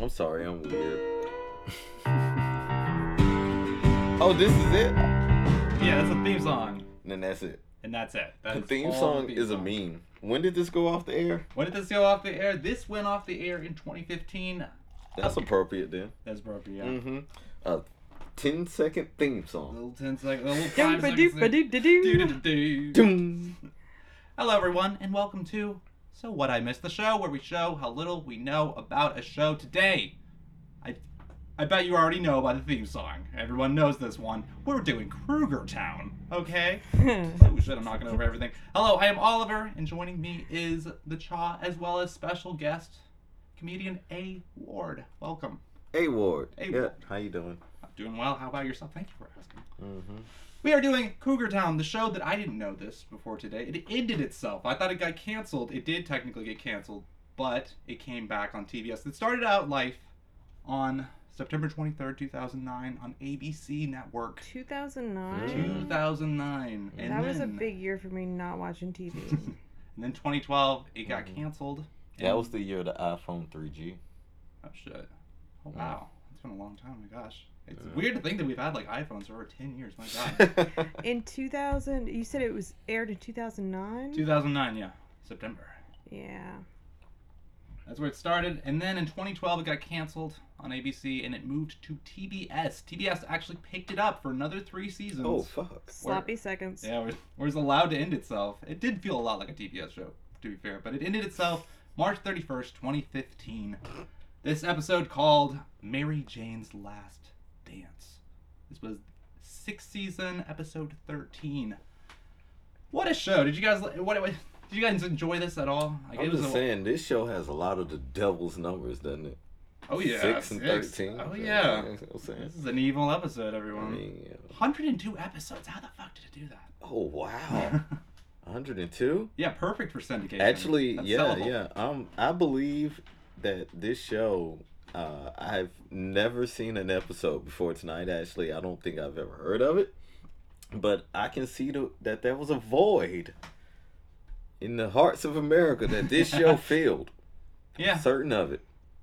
I'm sorry, I'm weird. oh, this is it? Yeah, that's a theme song, Then that's it. and that's it. That The theme song the theme is a song. meme. When did this go off the air? When did this go off the air? This went off the air in 2015. That's appropriate then. That's appropriate. Yeah. Mm-hmm. A 10 second theme A song. little 10 second, a little 5 seconds. Doo-ba-doo-ba-doo-doo-doo. Do-do-do-do. Doom. Hello, everyone, and welcome to So What I Miss, the Show, where we show how little we know about a show today. I, I bet you already know by the theme song. Everyone knows this one. We're doing Cougar Town, okay? oh shit, I'm knocking over everything. Hello, I am Oliver, and joining me is the Cha, as well as special guest, comedian A. Ward. Welcome. A Ward. Hey, yeah. Ward. How you doing? I'm doing well. How about yourself? Thank you for asking. Mm-hmm. We are doing Cougar Town, the show that I didn't know this before today. It ended itself. I thought it got canceled. It did technically get canceled, but it came back on TBS. It started out life on September 23rd, 2009 on ABC Network. 2009. Mm. 2009. And That was a big year for me not watching TV. And then 2012, it got Mhm. canceled. That and- was the year of the iPhone 3G. Oh shit. Oh wow. It's been a long time. My gosh. It's Yeah. weird to think that we've had like iPhones for over 10 years. My god. in 2000, you said it was aired in 2009? 2009, yeah. September. Yeah. That's where it started. And then in 2012, it got canceled on ABC and it moved to TBS. TBS actually picked it up for another three seasons. oh fuck. Sloppy seconds. Yeah, where, where it's allowed to end itself. It did feel a lot like a TBS show, to be fair, but it ended itself March 31st, 2015. This episode called Mary Jane's Last Dance. This was sixth season, episode 13. What a show! Did you guys what? what did you guys enjoy this at all? Like, I'm just a- saying, this show has a lot of the devil's numbers, doesn't it? Oh yeah, Six and six. 13. Oh You yeah. know I'm saying? This is an evil episode, I everyone. mean, yeah. 102 episodes. How the fuck did it do that? Oh wow. 102? yeah, perfect for syndication. Actually, That's yeah, sellable. yeah. Um, I believe that this show, uh, I've never seen an episode before tonight. Actually, I don't think I've ever heard of it, but I can see the, that there was a void in the hearts of America that this show filled. Yeah. certain of it.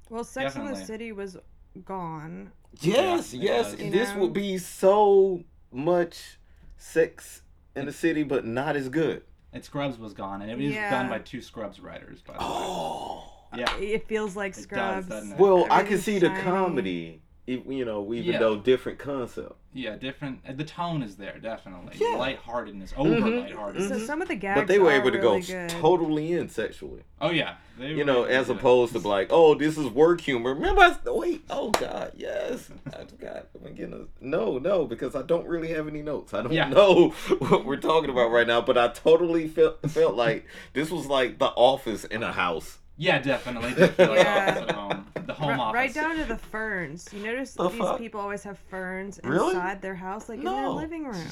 Well, Sex in the City was gone. Yes, Yeah, yes. yeah. This You would be so much sex in the city, but not as good. And Scrubs was gone, and it was Yeah. done by two Scrubs writers. By the way. Oh. Yeah. It feels like It does, Scrubs. doesn't it? Well, I can Everything's see the shiny. comedy, you know, even Yeah. though different concept. Yeah, different. uh, The tone is there, definitely. Yeah. Lightheartedness, over Mhm. lightheartedness. So some of the gags But they were are able to really go good. totally in sexually. Oh yeah. They You know, able as do that. opposed to like, oh, this is work humor. Remember, I, wait, oh God, yes, I forgot. I'm getting a, no, no, because I don't really have any notes. I don't Yeah. know what we're talking about right now. But I totally felt felt like this was like the office in a house. Yeah, definitely. Did feel like Yeah. office at home. The home Ri- office. Right down to the ferns. You notice The these fuck? people always have ferns Really? inside their house, like in their No. living room.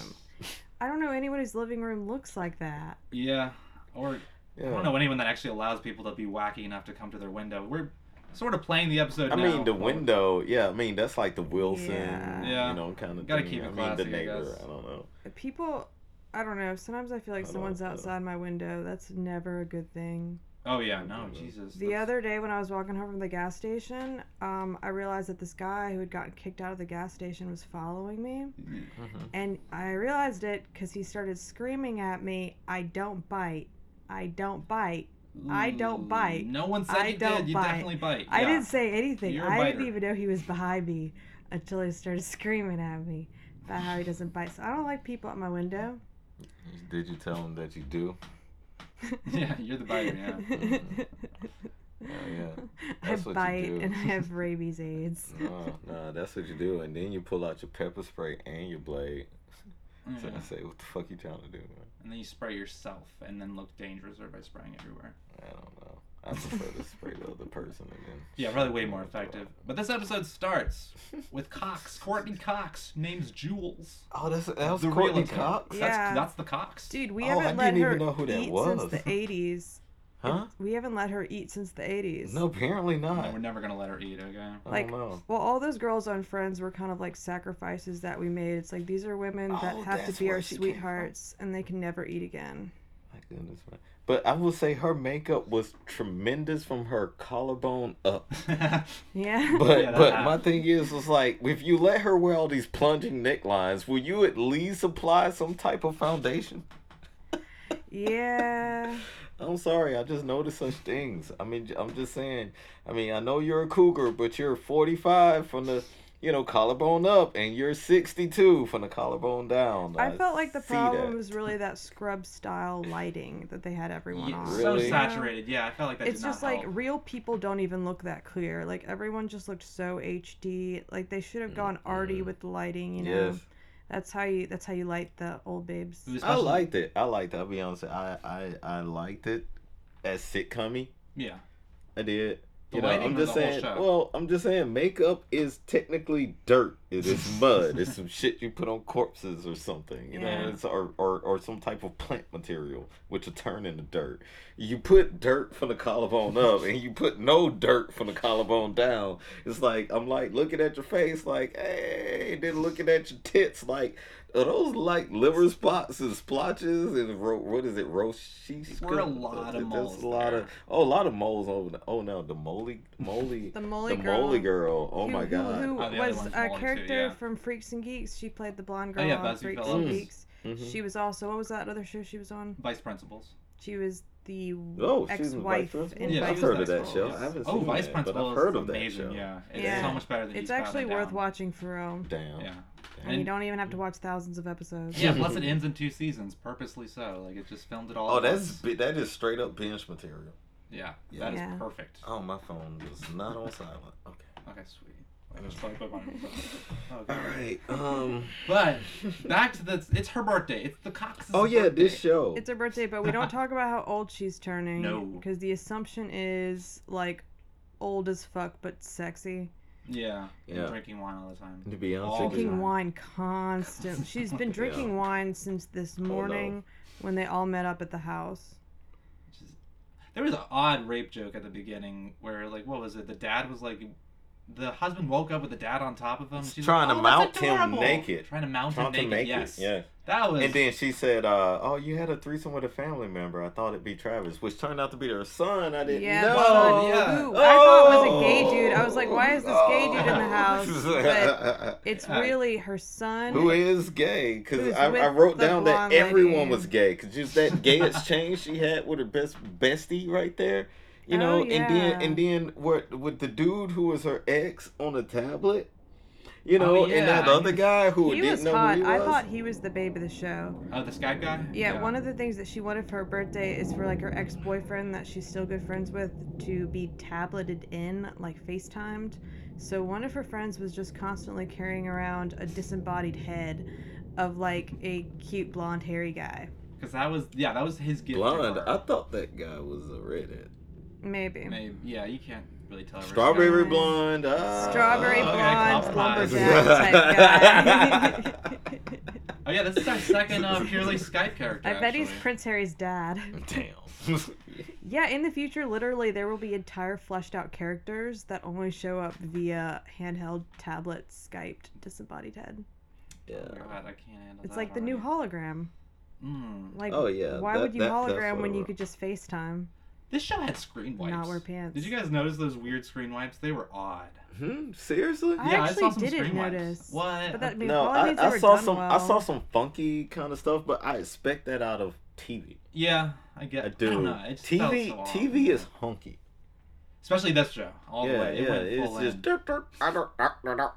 I don't know anyone whose living room looks like that. Yeah. Or Yeah. I don't know anyone that actually allows people to be wacky enough to come to their window. We're sort of playing the episode. I now. mean, the window. Yeah, I mean that's like the Wilson, Yeah. Yeah. you know, kind of Gotta thing. keep it I mean, the classy, I neighbor. guess. I don't know. People, I don't know. Sometimes I feel like I don't someone's know. outside my window. That's never a good thing. Oh yeah, no, Jesus. The that's- other day when I was walking home from the gas station, um, I realized that this guy who had gotten kicked out of the gas station was following me. Mhm. And I realized it because he started screaming at me, I don't bite. I don't bite. I don't bite. No one said I you don't did. You bite. definitely bite. I yeah. didn't say anything. You're a I biter. didn't even know he was behind me until he started screaming at me about how he doesn't bite. So I don't like people at my window. Did you tell him that you do? yeah, you're the biter. Yeah. Mm-hmm. Oh yeah. I That's what you bite and I have rabies AIDS. No, no, that's what you do, and then you pull out your pepper spray and your blade. So Yeah. I say, what the fuck you trying to do, man? And then you spray yourself, and then look dangerous or by spraying everywhere. I don't know. I prefer to spray the other person and then. Yeah, probably way more effective. But this episode starts with Cox, Courteney Cox, name's Jules. Oh, that's that was The Courteney realtor. Cox. Yeah. That's, that's the Cox. Dude, we Oh, haven't let didn't her even know who that eat was. since the 80s. Huh? We haven't let her eat since the 80s. No, apparently No, not. we're never gonna let her eat. Okay. I Like, don't know. Well, all those girls on Friends were kind of like sacrifices that we made. It's like these are women that Oh, have to be our she came from. sweethearts and they can never eat again. My goodness, man. But I will say her makeup was tremendous from her collarbone up. Yeah. But Yeah, but happened. my thing is, was like if you let her wear all these plunging necklines, will you at least apply some type of foundation? yeah. I'm sorry, I just noticed such things. I mean, I'm just saying. I mean, I know you're a cougar, but you're 45 from the, you know, collarbone up, and you're 62 from the collarbone down. I felt like the problem that. was really that scrub style lighting that they had everyone Yeah, on. So Really? you know? saturated. Yeah, I felt like that It's did not just like help. real people don't even look that clear. Like everyone just looked so HD. Like they should have gone arty with the lighting. You know, Mm, Yes. that's how you that's how you light the old babes. It I liked it. I liked it. I'll be honest. I I I liked it as sitcom Yeah. I did. You know, I'm just saying. Well, I'm just saying, makeup is technically dirt. It is mud. it's some shit you put on corpses or something. You Yeah. know, it's or, or or some type of plant material which will turn into dirt. You put dirt from the collarbone up, and you put no dirt from the collarbone down. It's like I'm like looking at your face, like hey, then looking at your tits, like. Are those like liver spots and splotches and ro- what is it? Roshi? Were a lot of There's moles a lot there. of oh, a lot of moles over. The, oh no, the moly, moly, The Molly the girl. moly girl. Oh who, my god. Who, Oh, was a Molly too, character yeah. from Freaks and Geeks? She played the blonde Oh, girl yeah, on Busy Freaks Philipps. and Mm. Geeks. Mhm. She was also what was that other show she was on? Vice principals. She was the Oh, she's in ex-wife Vice Principal? in Yeah, I've Vice heard of that Principals. show. I haven't Oh, seen Vice that, Principal but I've heard of that amazing. show. Yeah, it's Yeah. so much better than It's actually worth watching for real. Damn. Yeah. And you don't even have to watch thousands of episodes. Yeah, plus it ends in two seasons, purposely so. Like it just filmed it all. Oh, that's once. bi- that is straight up binge material. yeah, Yeah. that is Yeah. perfect. Oh, my phone was not on silent. Okay. Okay, sweet. I just thought about mine. All Okay. right. Um. But back to the. It's her birthday. It's the Cox's Oh yeah, birthday. this show. It's her birthday, but we don't talk about how old she's turning. No. Because the assumption is like old as fuck but sexy. Yeah. and Yeah. Drinking wine all the time. To be honest All with the. Drinking wine constant. She's been drinking Yeah. wine since this Oh, no. morning when they all met up at the house. Is- There was an odd rape joke at the beginning where, like, what was it? The dad was like, the husband woke up with the dad on top of him. He's She's trying like, to "Oh, that's mount him naked. Trying to mount Trying him to naked. make yes. it. Yeah. That was. And then she said, uh, "Oh, you had a threesome with a family member. I thought it'd be Travis, which turned out to be their son. I didn't Yeah, know. son. yeah. Who I thought was a gay Oh. dude. I was like, why is this gay dude in the house? But It's really her son. Who is gay? Because I, I wrote down that everyone lady. was gay. Because just that gay exchange she had with her best bestie right there, you Oh, know, and then and then what with the dude who was her ex on the tablet, you oh, know, Oh, and that yeah. other guy who He didn't was know hot. who he I was. thought he was the babe of the show. Oh, the Skype guy? Yeah, one of the things that she wanted for her birthday is for like her ex boyfriend that she's still good friends with to be tableted in, like FaceTimed. So one of her friends was just constantly carrying around a disembodied head of like a cute blonde hairy guy. Because that was, yeah, that was his gift. to Blonde. her. I thought that guy was a redhead. Maybe. Maybe, yeah, you can't really tell. her Strawberry Sky. blonde. ah. Strawberry okay, blonde compromise. lumberjack type guy. Oh yeah, this is our second uh, purely Skype character. I bet he's. Prince Harry's dad. Damn. Yeah, in the future, literally, there will be entire fleshed out characters that only show up via handheld, tablet, Skyped, disembodied head. yeah. Oh God, I can't handle It's that like the new hologram. Mm. Like, Oh, yeah, why that- would you that- hologram when you could just FaceTime? This show had screen wipes. Not wear pants. Did you guys notice those weird screen wipes? They were odd. Hmm? Seriously? I yeah, actually I saw some didn't screen wipes. What? But that No, I, I saw done some. I saw some funky kind of stuff, but I expect that out of TV. Yeah, I get. I I do. don't know. It TV, so. TV is hunky. especially this show. All the way. It yeah, went it's full just. ah, ah, ah.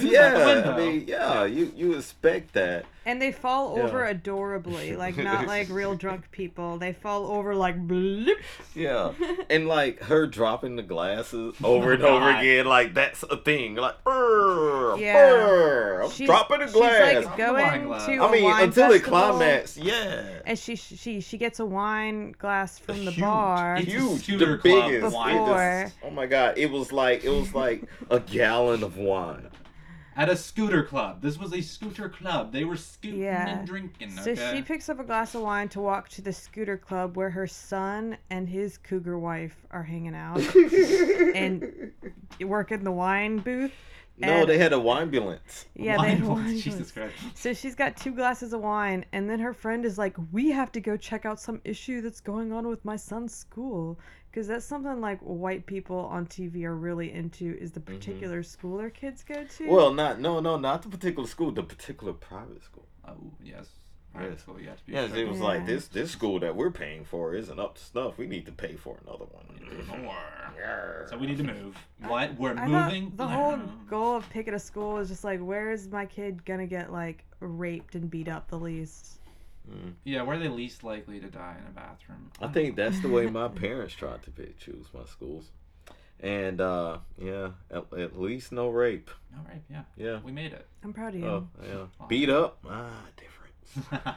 Yeah, I mean, yeah, you you expect that. And they fall Yeah. over adorably, like not like real drunk people. They fall over like blip. Yeah, and like her dropping the glasses oh over Oh, and over again, like that's a thing. Like, "Brr, Yeah. brr, I'm She's- dropping the she's glass. like Drop wine going glass. to I a mean, wine until it festival, climax, yeah. and she she she gets a wine glass from the Huge. bar. It's huge, the biggest. wine. It was- oh my god, it was like it was like a gallon of wine. At a scooter club. This was a scooter club. They were scooting Yeah. and drinking. So Okay. she picks up a glass of wine to walk to the scooter club where her son and his cougar wife are hanging out and work in the wine booth. No, And- they had a ambulance. Yeah, Wine they had bullets, wine Jesus. Christ. So she's got two glasses of wine, and then her friend is like, "We have to go check out some issue that's going on with my son's school." Because that's something like white people on TV are really into is the mm-hmm. particular school their kids go to. Well, not no no not the particular school, the particular private school. Oh yes. Private Yes. school, you have to be. Yes, it was like this this school that we're paying for isn't up to snuff. We need to pay for another one. Mm-hmm. more. So we need to move. What? We're I moving. the whole goal of picking a school is just like, where is my kid gonna get like raped and beat up the least? Mm. Yeah, where are they least likely to die in a bathroom? I think that's the way my parents tried to pick, choose my schools, and uh yeah, at, at least no rape. No rape. Yeah, Yeah. we made it. I'm proud of you. Oh yeah. Beat up. Ah, different.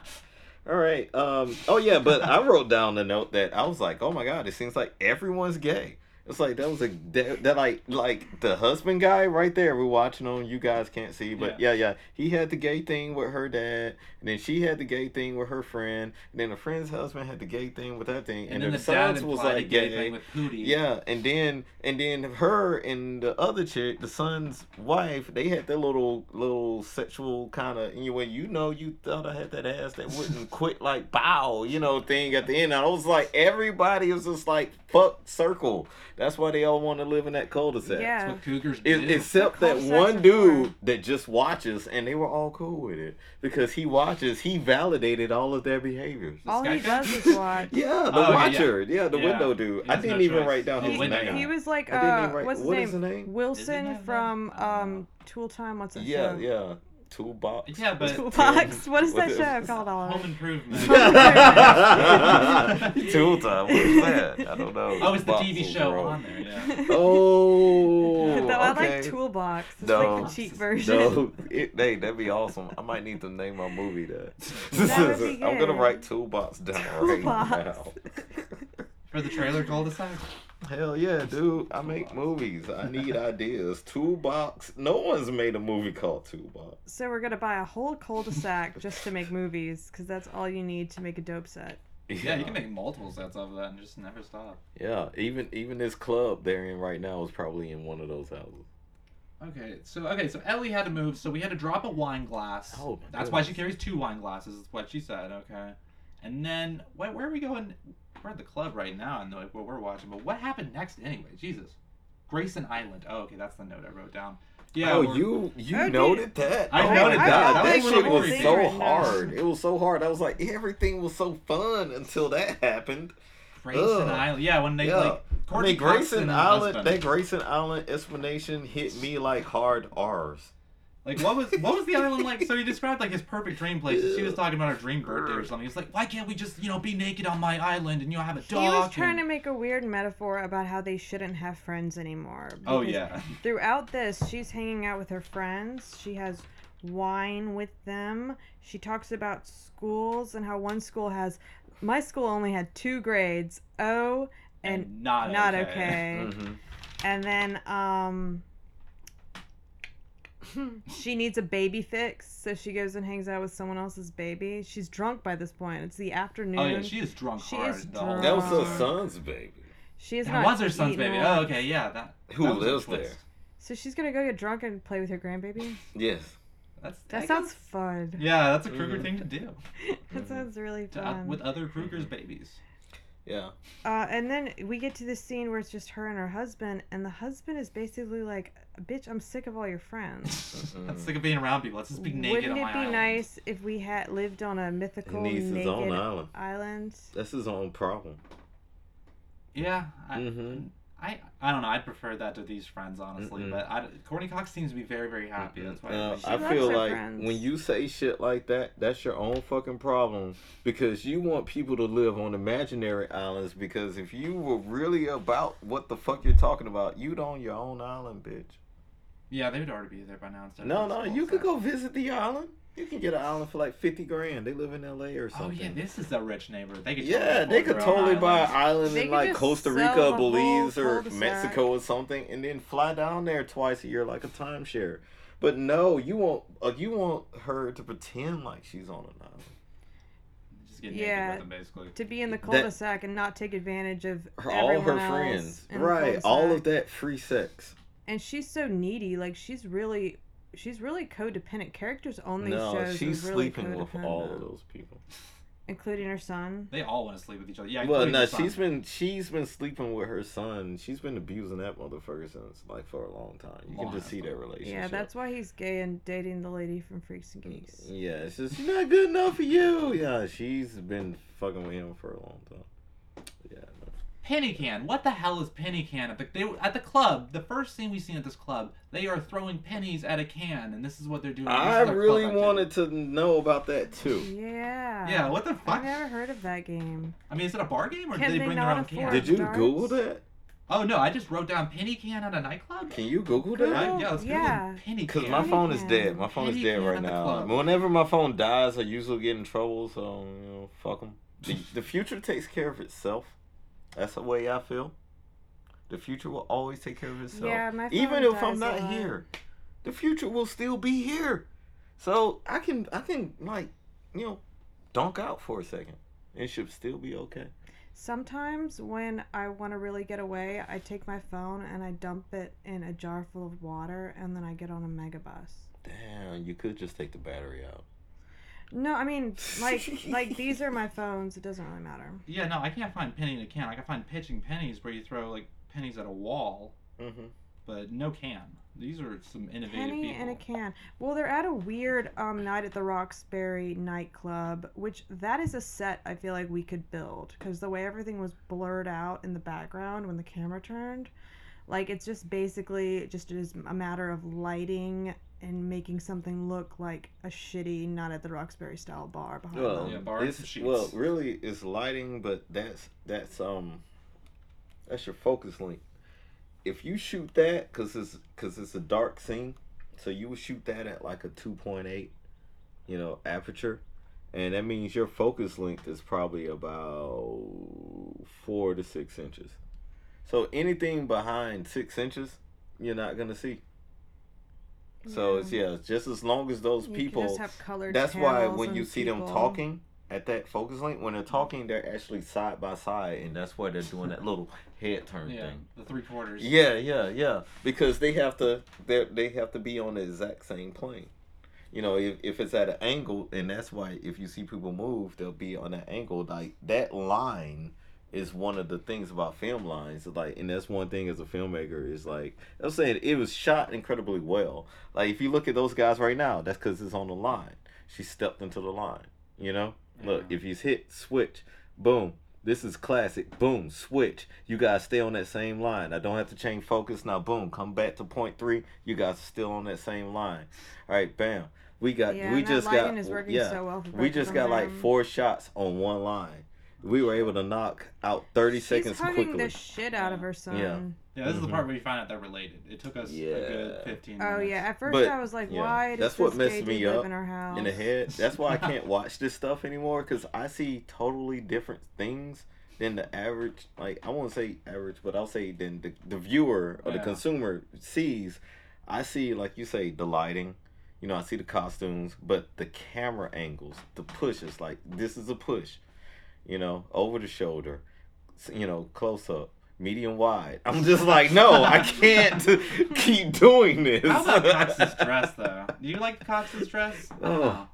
All right. Um. Oh yeah, but I wrote down the note that I was like, oh my god, it seems like everyone's gay. It's like that was a that, that like like the husband guy right there. We're watching on. You guys can't see, but yeah. yeah, He had the gay thing with her dad, and then she had the gay thing with her friend, and then the friend's husband had the gay thing with that thing, and, and, then the, sons was like gay gay. thing with Pootie. Yeah, and then and then her and the other chick, the son's wife, they had their little little sexual kind of anyway. you know you thought I had that ass that wouldn't quit like bow, you know, thing at the end. And I was like everybody was just like fuck circle. That's why they all want to live in that cul-de-sac. Yeah. That's what cougars do. It, except that one dude for. that just watches, and they were all cool with it because he watches. He validated all of their behaviors. All he does is watch. Yeah, the Oh, okay, yeah. watcher. Yeah, the Yeah. window dude. He I didn't no even choice. write down his window name. He was like, uh, write- what's his what name? is the name? Wilson from? Um Tool Time. What's that Yeah, show? yeah. Toolbox. Yeah, but Toolbox. What is that What show is- called? Home Improvement. Tool time. What is that? I don't know. Oh, it's the TV show wrong. on there. Yeah. Oh, Though I okay. like Toolbox. It's No. like the cheap version. No, it, hey, that'd be awesome. I might need to name my movie that. That would be I'm gonna write Toolbox down Toolbox. right now. For the trailer cul-de-sac. Hell yeah, dude! I make movies. I need ideas. Toolbox. No one's made a movie called Toolbox. So we're gonna buy a whole cul-de-sac just to make movies, because that's all you need to make a dope set. Yeah, you can make multiple sets of that and just never stop. Yeah, even even this club they're in right now is probably in one of those houses. Okay, so okay, so Ellie had to move, so we had to drop a wine glass. Oh, my That's why she carries two wine glasses. Is what she said. Okay, and then where, where are we going? We're at the club right now, and like, what we're watching. But what happened next anyway? Jesus, Grayson Island. Oh, okay, that's the note I wrote down. Yeah. oh, you you Okay. noted that? I oh noted my that. God, That that, shit was so favorite notes. hard. It was so hard. I was like, everything was so fun until that happened. Grayson Ugh. Island. Yeah, when they Yeah. like I Courteney mean, Grayson Island. husband. That Grayson Island explanation hit me like hard R's. Like what was what was the island like? So he described like his perfect dream place. She was talking about her dream birthday or something. He's like, why can't we just you know be naked on my island and you know have a dog? He dog? was trying and... to make a weird metaphor about how they shouldn't have friends anymore. Oh yeah. Throughout this, she's hanging out with her friends. She has wine with them. She talks about schools and how one school has. My school only had two grades, O and not not okay. okay. Mm-hmm. And then um she needs a baby fix, so she goes and hangs out with someone else's baby. She's drunk by this point. It's the afternoon. Oh yeah, she is drunk She hard. is the whole That was her son's baby. she is That not was her son's baby. well. Oh okay, yeah. That. Who that lives there? So she's gonna go get drunk and play with her grandbaby. Yes. That's That I sounds guess- fun. Yeah, that's a cougar Mhm. thing to do. that Mhm. sounds really To, uh, fun. with other cougar's babies. Yeah. Uh, and then we get to this scene where it's just her and her husband, and the husband is basically like, "Bitch, I'm sick of all your friends. I'm sick of being around people. Let's just be naked Wouldn't on it my be island. nice if we had lived on a He mythical needs his naked own island. island? That's his own problem. Yeah. I, Mhm. I I don't know. I'd prefer that to these friends, honestly. Mm-mm. But I, Courteney Cox seems to be very very happy. That's why. Uh, I, I feel like friends. when you say shit like that, that's your own fucking problem because you want people to live on imaginary islands. Because if you were really about what the fuck you're talking about, you'd own your own island, bitch. yeah, they would already be there by now. Instead No, of no, you could go visit the island. You can get an island for like fifty grand. They live in L.A. or something. Oh something. yeah, this is a rich neighbor. They could. Yeah, they could their own totally buy an island. island They in like Costa Rica, Belize, or. Mexico or something, and then fly down there twice a year like a timeshare. But no, you want uh, you want her to pretend like she's on an island. Just get Yeah. with them, basically. To be in the That- cul-de-sac and not take advantage of Her, all her else friends, right? All of that free sex. and she's so needy. Like she's really, she's really codependent. Characters on these no, shows she's are really sleeping with codependent, all of those people. including her son. They all want to sleep with each other. Yeah. well, no, the son. she's been she's been sleeping with her son. She's been abusing that motherfucker since like for a long time. You can just see time. that relationship. Yeah, that's why he's gay and dating the lady from Freaks and Geeks. Mm, yeah, it's just she's not good enough for you. Yeah, she's been fucking with him for a long time. Yeah. No. Penny Can. What the hell is Penny Can at the they, at the club? The first scene we seen at this club, they are throwing pennies at a can, and this is what they're doing. This I really wanted to know about that too. Yeah. Yeah, what the fuck? I've never heard of that game. I mean, is it a bar game or Can do they they bring their not own can? afford- Did you darts? Google that? Oh no, I just wrote down Penny Can at a nightclub. Can you Google Google that? I, yeah, let's Google Yeah. Penny Because my phone is dead. My phone is dead right now. Whenever my phone dies, I usually get in trouble. So you know, fuck them. The, the future takes care of itself. That's the way I feel. The future will always take care of itself. Yeah, my Even if I'm not lot. here, the future will still be here. So I can I can like you know donk out for a second. It should still be okay. Sometimes when I want to really get away, I take my phone and I dump it in a jar full of water and then I get on a megabus. Damn, you could just take the battery out. No, I mean like like these are my phones. It doesn't really matter. Yeah, no, I can't find penny in a can. I can find pitching pennies where you throw like pennies at a wall, Mm-hmm. but no can. These are some innovative Penny people. in a can. Well, they're at a weird um, night at the Roxbury nightclub, which that is a set I feel like we could build because the way everything was blurred out in the background when the camera turned, like it's just basically just is a matter of lighting and making something look like a shitty not at the Roxbury style bar behind Well, them. Yeah, bar it's, sheets. well, really, it's lighting, but that's that's um, that's your focus length. If you shoot that, cause it's cause it's a dark scene, so you would shoot that at like a two point eight, you know, aperture, and that means your focus length is probably about four to six inches. So anything behind six inches, you're not gonna see. So it's yeah, just as long as those You could people just have colored that's why when you and see them talking at that focus link, when they're talking, they're actually side by side, and that's why they're doing that little head turn yeah, thing. the three quarters. Yeah, yeah, yeah. Because they have to, they they have to be on the exact same plane. You know, if, if it's at an angle, and that's why if you see people move, they'll be on that angle. Like that line is one of the things about film lines. Like, and that's one thing as a filmmaker is like I'm saying it was shot incredibly well. Like if you look at those guys right now, that's because it's on the line. She stepped into the line. You know, look if he's hit switch, boom. This is classic. Boom, switch. You guys stay on that same line. I don't have to change focus now. Boom, come back to point three. You guys are still on that same line. All right, bam. We got. Yeah, we that just lighting got. is working yeah, so well for we just of got like four shots on one line. We were able to knock out thirty She's seconds hugging quickly. the shit out of her son. Yeah. Yeah, this is the Mhm. part where you find out they're related. It took us a Yeah. good 15 Oh yeah, at first But, I was like, yeah, why does that's what this messed gay me up in our house? in the head. That's why I can't watch this stuff anymore because I see totally different things than the average. Like I won't say average, but I'll say than the, the viewer or the consumer sees. I see, like you say, the lighting. You know, I see the costumes, but the camera angles, the pushes. Like this is a push. You know, over the shoulder. You know, close up. Medium wide. I'm just like, no, I can't keep doing this. How about Cox's dress, though? Do you like Cox's dress? I Oh. know.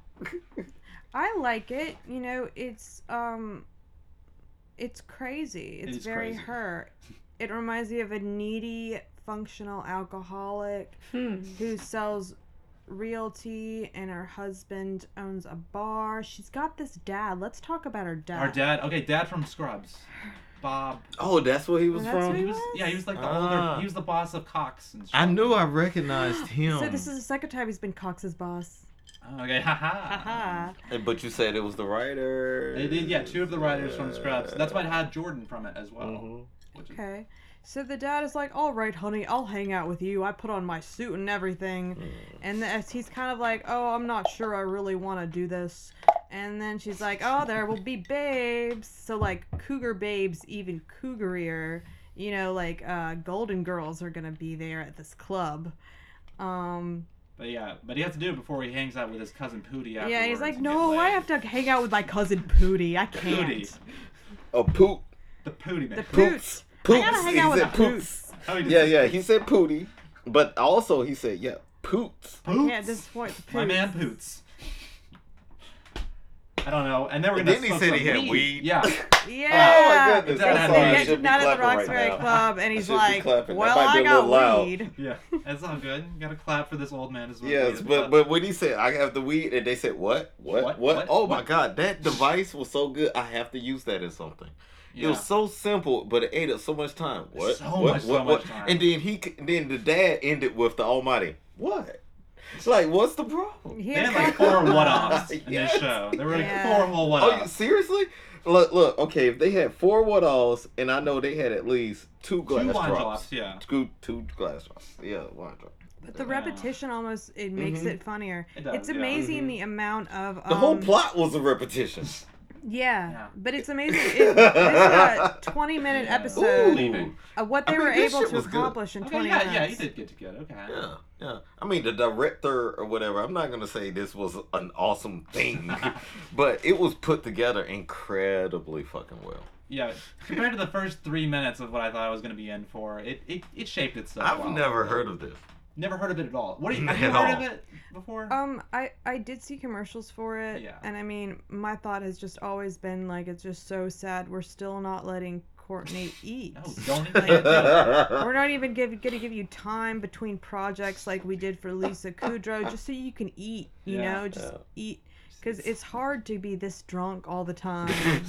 I like it. You know, it's um, it's crazy. It's is very crazy. her. It reminds me of a needy, functional alcoholic who sells realty, and her husband owns a bar. She's got this dad. Let's talk about her dad. Our dad, okay, dad from Scrubs. Bob. Oh, that's where he was That's from. what He he was, was? yeah, he was like the Ah. older, he was the boss of Cox. And I knew I recognized him. So this is the second time he's been Cox's boss. Okay, haha. Haha. But you said it was the writer. They did, yeah, two of the writers from Scrubs. That's why it had Jordan from it as well. Mhm. Which is, Okay. So the dad is like, "All right, honey, I'll hang out with you. I put on my suit and everything." And as he's kind of like, "Oh, I'm not sure I really want to do this." And then she's like, "Oh, there will be babes." So like cougar babes, even cougarier. You know, like uh, Golden Girls are gonna be there at this club. Um, But yeah, but he has to do it before he hangs out with his cousin Pootie yeah, he's like, "No, I have to hang out with my cousin Pootie. I can't." Pootie. A poop. The Pootie man. The Poots. Poots. I gotta hang He out with said the poots. poots. He Yeah, yeah. He said pooty. But also he said, yeah, poots. Poots. Yeah, disappoint the My man Poots. I don't know. And then we're gonna then he smoke said he had weed. Yeah. Yeah. Oh my goodness. Dad I'm had sorry, weed. Should be out the clapping right Roxbury. Club, and he's like, clapping. "Well, might be I a got little loud. weed." Yeah. that's all good. You gotta clap for this old man as well. Yes, but but when he said I have the weed, and they said what, what, what? What? What? Oh my god, that device was so good. I have to use that in something. Yeah. It was so simple, but it ate up so much time. What? So what? much- so what? much time. And then he, c- then the dad ended with the Almighty. What? It's like, what's the problem? He They had had like four one-offs in Yes. this show. There were like Yeah. four whole Oh, you, one-offs. seriously? Look, look. Okay, if they had four what alls, and I know they had at least two glass Two drops. drops, yeah. Two, two glass drops. Yeah, wine drop. But the Yeah. repetition almost it makes Mhm. it funnier. It does, it's yeah. amazing Mhm. the amount of um, The whole plot was a repetition. Yeah, Yeah. but it's amazing. It, this is a twenty-minute Yeah. episode Leaving. of what I they mean, were able to was good. accomplish in Okay, twenty yeah, minutes. yeah, he did get to get okay. Yeah, yeah. I mean, the director or whatever. I'm not gonna say this was an awesome thing, but it was put together incredibly fucking well. Yeah, compared to the first three minutes of what I thought I was going to be in for, it it, it shaped itself. I've well. never heard of this. Never heard of it at all. What do you, have you heard all. of it before? Um, I I did see commercials for it, Yeah. and I mean, my thought has just always been like, it's just so sad we're still not letting Courteney eat. no, don't even do. We're not even give, gonna give you time between projects like we did for Lisa Kudrow, just so you can eat. You Yeah. know, just Yeah. eat, because it's hard to be this drunk all the time.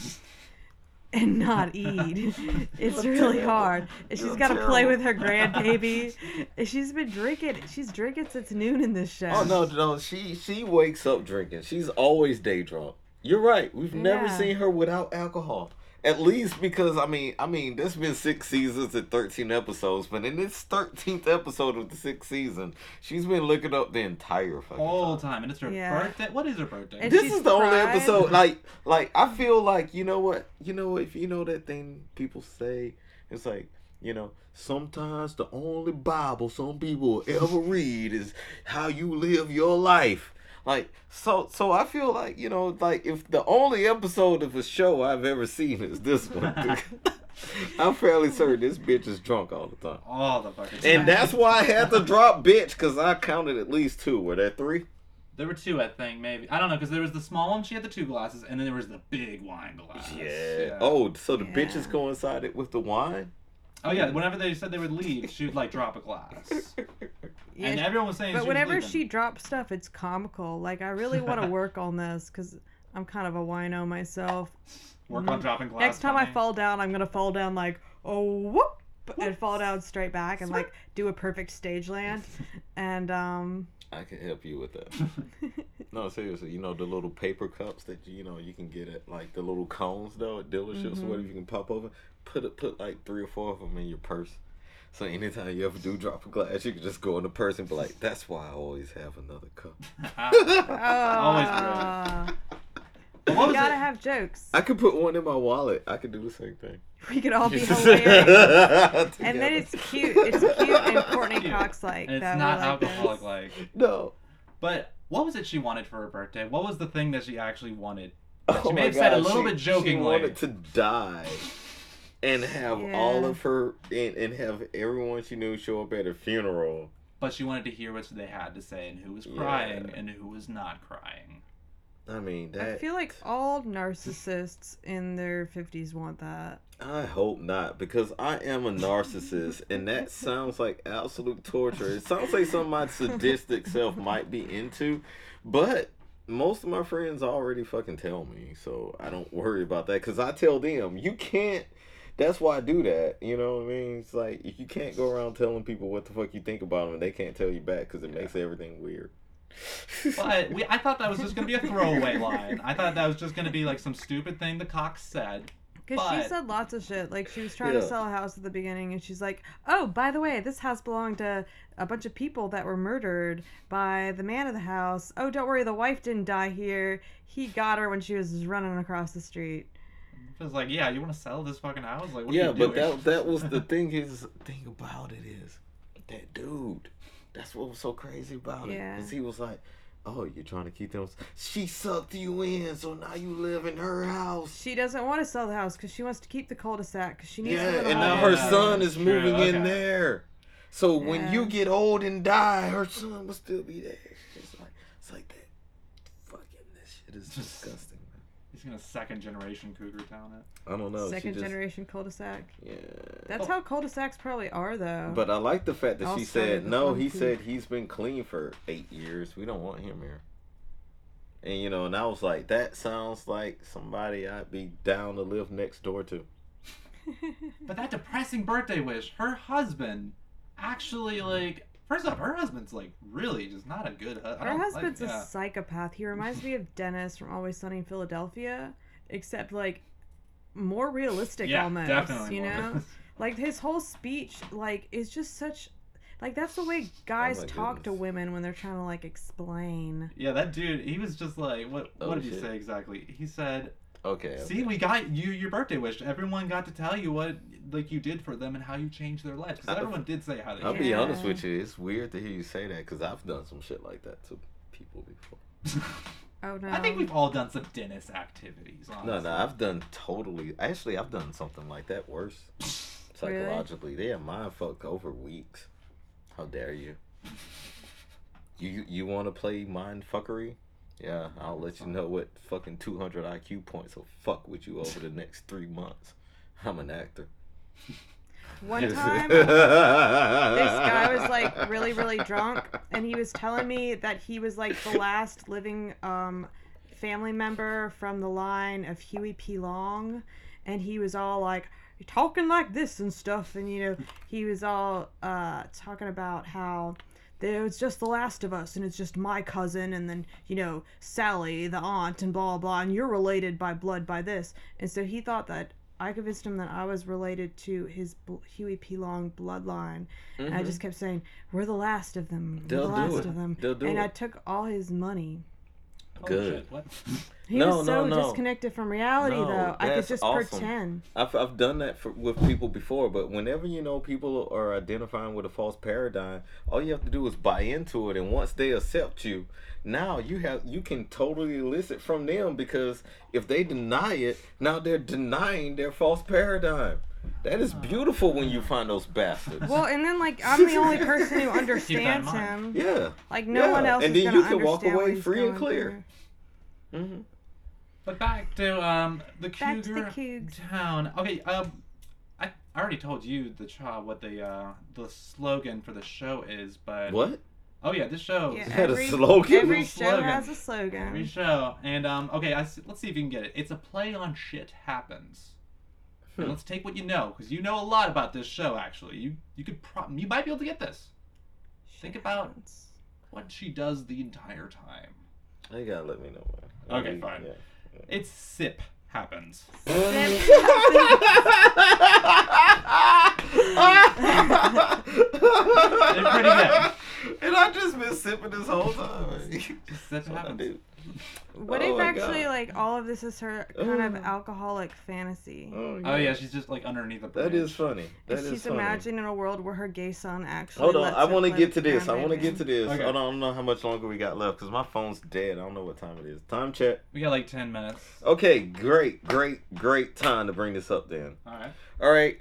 And not eat. It's really hard. And she's You're got to play with her grandbaby. And she's been drinking. She's drinking since noon in this show. Oh no, no, she she wakes up drinking. She's always day drunk. You're right. We've never Yeah. seen her without alcohol. At least because I mean, I mean, there's been six seasons and thirteen episodes, but in this thirteenth episode of the sixth season, she's been looking up the entire fucking All time. time, and it's her Yeah. birthday. What is her birthday? And This is the only cried. episode. Like, like I feel like you know what, you know if you know that thing people say, it's like you know sometimes the only Bible some people will ever read is how you live your life. Like so, so I feel like you know, like if the only episode of a show I've ever seen is this one, I'm fairly certain this bitch is drunk all the time. all the fucking time. And that's why I had to drop bitch because I counted at least two. Were there three? There were two, I think, maybe. I don't know, because there was the small one, she had the two glasses, and then there was the big wine glass. Yeah. Oh, so the Yeah. bitches coincided with the wine? Oh, yeah, whenever they said they would leave, she would, like, drop a glass. Yeah, and everyone was saying but was whenever leaving. she drops stuff, it's comical. Like I really want to work on this because I'm kind of a wino myself. Work on dropping glass. Next time I fall down, I'm gonna fall down like oh whoop, and fall down straight back and like do a perfect stage land. And um, I can help you with that. no, seriously, you know the little paper cups that you know you can get at like the little cones though at dealerships or whatever you can pop over. Put put like three or four of them in your purse. So anytime you ever do drop a glass, you can just go in the purse and be like, "That's why I always have another cup." Always uh, But what we was gotta it? have jokes. I could put one in my wallet. I could do the same thing. We could all be hilarious. And then it's cute. It's cute and Courteney Cute. Cox like. And it's not like alcoholic like. no. But what was it she wanted for her birthday? What was the thing that she actually wanted? Oh She may my have said a God, little she- bit jokingly. She wanted to die and have all of her and, and have everyone she knew show up at her funeral. But she wanted to hear what they had to say and who was crying Yeah. and who was not crying. I mean, that. I feel like all narcissists in their 50s want that. I hope not, because I am a narcissist, and that sounds like absolute torture. It sounds like something my sadistic self might be into, but most of my friends already fucking tell me, so I don't worry about that. Because I tell them, you can't. That's why I do that. You know what I mean? It's like if you can't go around telling people what the fuck you think about them, and they can't tell you back because it makes everything weird. But we, I thought that was just gonna be a throwaway line. I thought that was just gonna be like some stupid thing the Cox said. Because she said lots of shit. Like, she was trying to sell a house at the beginning, and she's like, oh, by the way, this house belonged to a bunch of people that were murdered by the man of the house. Oh, don't worry, the wife didn't die here. He got her when she was running across the street. It was like, yeah, you want to sell this fucking house? Like, what yeah, are you but that that was the thing. Is thing about it is that dude. That's what was so crazy about it. Yeah. Is he was like, "Oh, you're trying to keep them." She sucked you in, so now you live in her house. She doesn't want to sell the house because she wants to keep the cul-de-sac because she needs Yeah, to and now her Yeah, son is true, moving in there. So when you get old and die, her son will still be there. It's like it's like that. Fucking this shit is disgusting. Man. He's gonna second generation Cougar Town it. I don't know. she Second just- generation cul-de-sac. Yeah. That's Oh. how cul-de-sacs probably are, though. But I like the fact that All she started said with no. one He poop. said he's been clean for eight years. We don't want him here. And you know, and I was like, that sounds like somebody I'd be down to live next door to. But that depressing birthday wish, her husband actually like. First off, her husband's like really just not a good. hu- I Her don't like- husband's yeah. a psychopath. He reminds me of Dennis from Always Sunny in Philadelphia, except like more realistic yeah, almost. definitely. you more know, like his whole speech, like is just such. Like that's the way guys Oh my talk to women when they're trying to like explain. yeah, that dude, he was just like, what? Oh, what did he shit. say exactly? He said, Okay. "See, we got you your birthday wish. Everyone got to tell you what like you did for them and how you changed their lives. 'Cause Because everyone did say how they. I'll changed. be honest with you. It's weird to hear you say that because I've done some shit like that to people before. Oh no. I think we've all done some Dennis activities. Honestly. No, no, I've done totally. Actually, I've done something like that worse. Really? Psychologically, they have mind fuck over weeks. How dare you? You you want to play mind fuckery? Yeah, I'll let you know what fucking 200 IQ points will fuck with you over the next three months. I'm an actor. One time, this guy was like really really drunk and he was telling me that he was like the last living um family member from the line of Huey P. Long and he was all like talking like this and stuff and you know he was all uh talking about how there was just the last of us and it's just my cousin and then you know Sally the aunt and blah blah blah and you're related by blood by this and so he thought that I convinced him that I was related to his bl- Huey P. Long bloodline, and I just kept saying, "We're the last of them. We're Mm-hmm. They'll the do last it. of them." They'll do and I took all his money. Holy Good. shit, what? He No, was so no, no. disconnected from reality, No, though. I could just awesome. pretend. I've, I've done that for, with people before, but whenever you know people are identifying with a false paradigm, all you have to do is buy into it, and once they accept you, now you have you can totally elicit from them because if they deny it, now they're denying their false paradigm. That is beautiful when you find those bastards. Well, and then like I'm the only person who understands him. yeah. Like no Yeah, one else and then gonna you can walk away free and clear. through. hmm But back to um the Back to the Cougar Town. Okay, um, I, I already told you the child what the uh the slogan for the show is, but What? oh yeah, this show. Yeah, Is that a every, slogan? Every Little show slogan. has a slogan. Every show, and um, okay, I, let's see if you can get it. It's a play on shit happens. And Hmm. let's take what you know, because you know a lot about this show. Actually, you you could pro- you might be able to get this. Think about- happens. What she does the entire time. You gotta let me know. Man. Okay, Maybe- fine. yeah. It's sip happens. pretty good. And I just been sipping this whole time. Sip That's what I happens. Do. What Oh if actually God. like all of this is her kind of oh. alcoholic fantasy? Oh, oh yeah, she's just like underneath the bridge. That is funny. That If she's funny. imagining a world where her gay son actually. Hold on, lets I want to get to this. I want to get to this. Okay. Hold on, I don't know how much longer we got left because my phone's dead. I don't know what time it is. Time check. We got like ten minutes. Okay, great, great, great time to bring this up then. All right. All right.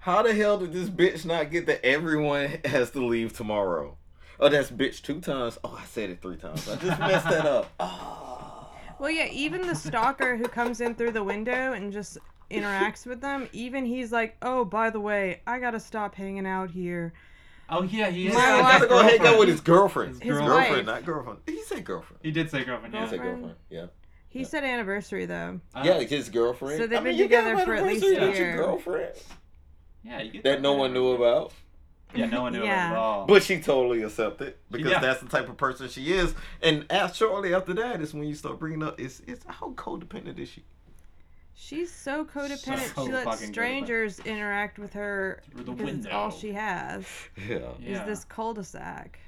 How the hell did this bitch not get that everyone has to leave tomorrow? Oh, that's bitch two times. Oh, I said it three times. I just messed that up. Oh. Well, yeah, even the stalker who comes in through the window and just interacts with them, even he's like, "Oh, by the way, I gotta stop hanging out here." Oh yeah, he is. My Yeah, I wife- gotta go hang out with his girlfriend. His His girlfriend. girlfriend, not girlfriend. He said girlfriend. He did say girlfriend. He said Girlfriend? girlfriend. Yeah. He said anniversary though. Uh, yeah, his girlfriend. So they've I been you got together for at least anniversary a with your year. girlfriend Yeah, you get that no one knew about, Yeah, no one knew Yeah. it at all. but she totally accepted because Yeah. that's the type of person she is. And as shortly after that is when you start bringing up, it's it's how codependent is she? She's so codependent. So she lets fucking strangers interact with her Through the because all she has Yeah. yeah. is this cul-de-sac.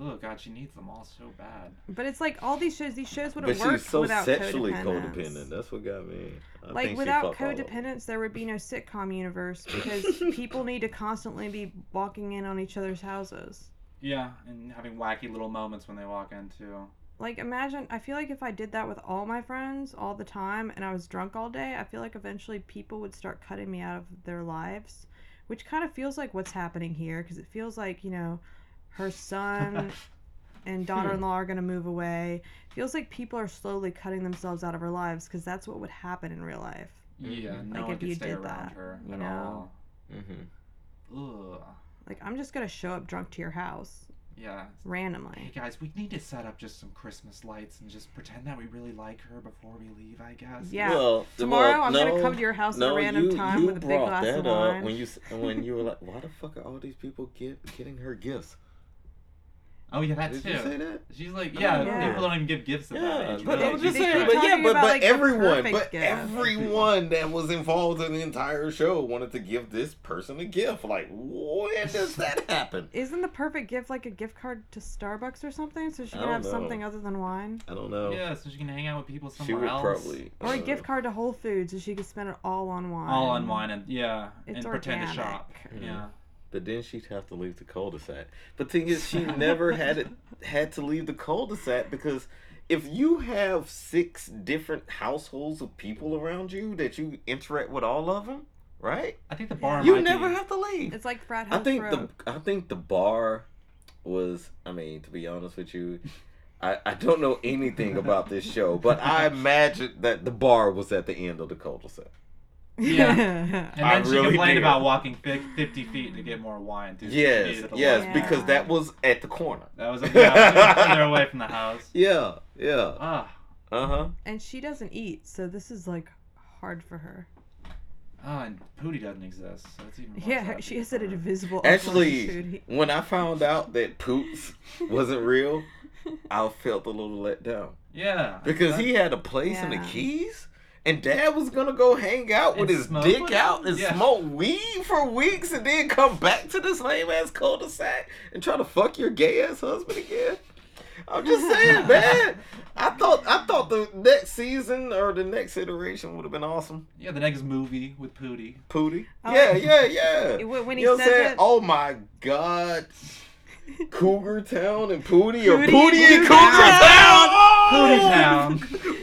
Oh god, she needs them all so bad. But it's like all these shows. These shows But wouldn't work she's so without sexually codependence. codependent. That's what got me. I like think without fucked all of them. codependence, there would be no sitcom universe because people need to constantly be walking in on each other's houses. Yeah, and having wacky little moments when they walk in too. Like imagine, I feel like if I did that with all my friends all the time and I was drunk all day, I feel like eventually people would start cutting me out of their lives, which kind of feels like what's happening here because it feels like you know her son and daughter-in-law are going to move away feels like people are slowly cutting themselves out of her lives because that's what would happen in real life Yeah, Mhm. no Like, one if could you stay did around that, her you at know? all. Ugh. like i'm just going to show up drunk to your house Yeah. Randomly. Hey guys, we need to set up just some Christmas lights and just pretend that we really like her before we leave. I guess. Yeah. Well, tomorrow well, i'm going to come to your house no, at a random you, time you with a big brought glass that of up when you when you were like, why the fuck are all these people get, getting her gifts? Oh yeah, that Did too. you say that? She's like, yeah, yeah. people don't even give gifts at that Yeah, age. but. I was just They- saying, but yeah, but, about, but like, everyone, but gift. everyone that was involved in the entire show wanted to give this person a gift. Like, when does that happen? isn't the perfect gift like a gift card to starbucks or something so she can have know. something other than wine I don't know. Yeah, so she can hang out with people she somewhere would else. probably or a gift card to whole foods so she could spend it all on wine All on wine and yeah, It's and pretend to organic. shop. Yeah. Mm-hmm. But then she'd have to leave the cul-de-sac. But thing is, she never had it had to leave the cul-de-sac because if you have six different households of people around you that you interact with all of them, right? I think the bar You might never be, have to leave. it's like frat house. I house think road. the I think the bar was. I mean, to be honest with you. I, I don't know anything about this show, but I imagine that the bar was at the end of the cul-de-sac. Yeah. And I then she really complained did. about walking 50 feet to get more wine. Too, so she Yes, yes, lot. because that was at the corner. That was a yeah, she was further away from the house. Yeah, yeah. Ah, Uh huh. and she doesn't eat so this is like hard for her oh, and Pootie doesn't exist, so it's even more yeah she for has an invisible Actually, uncle when I found out that Poots wasn't real, I felt a little let down Yeah. because that- he had a place in the Keys, and Dad was gonna go hang out with And his dick with out and Yeah. smoke weed for weeks, and then come back to this lame ass cul-de-sac and try to fuck your gay ass husband again. I'm just saying, man. I thought I thought the next season or the next iteration would have been awesome. Yeah, the next movie with Pootie. Pootie. Oh, yeah, yeah, yeah. When- when he you know what I'm says Oh my god. Cougar Town and Pootie or Pootie Pootie and and Cougar Cougar Town. Pootie! Town.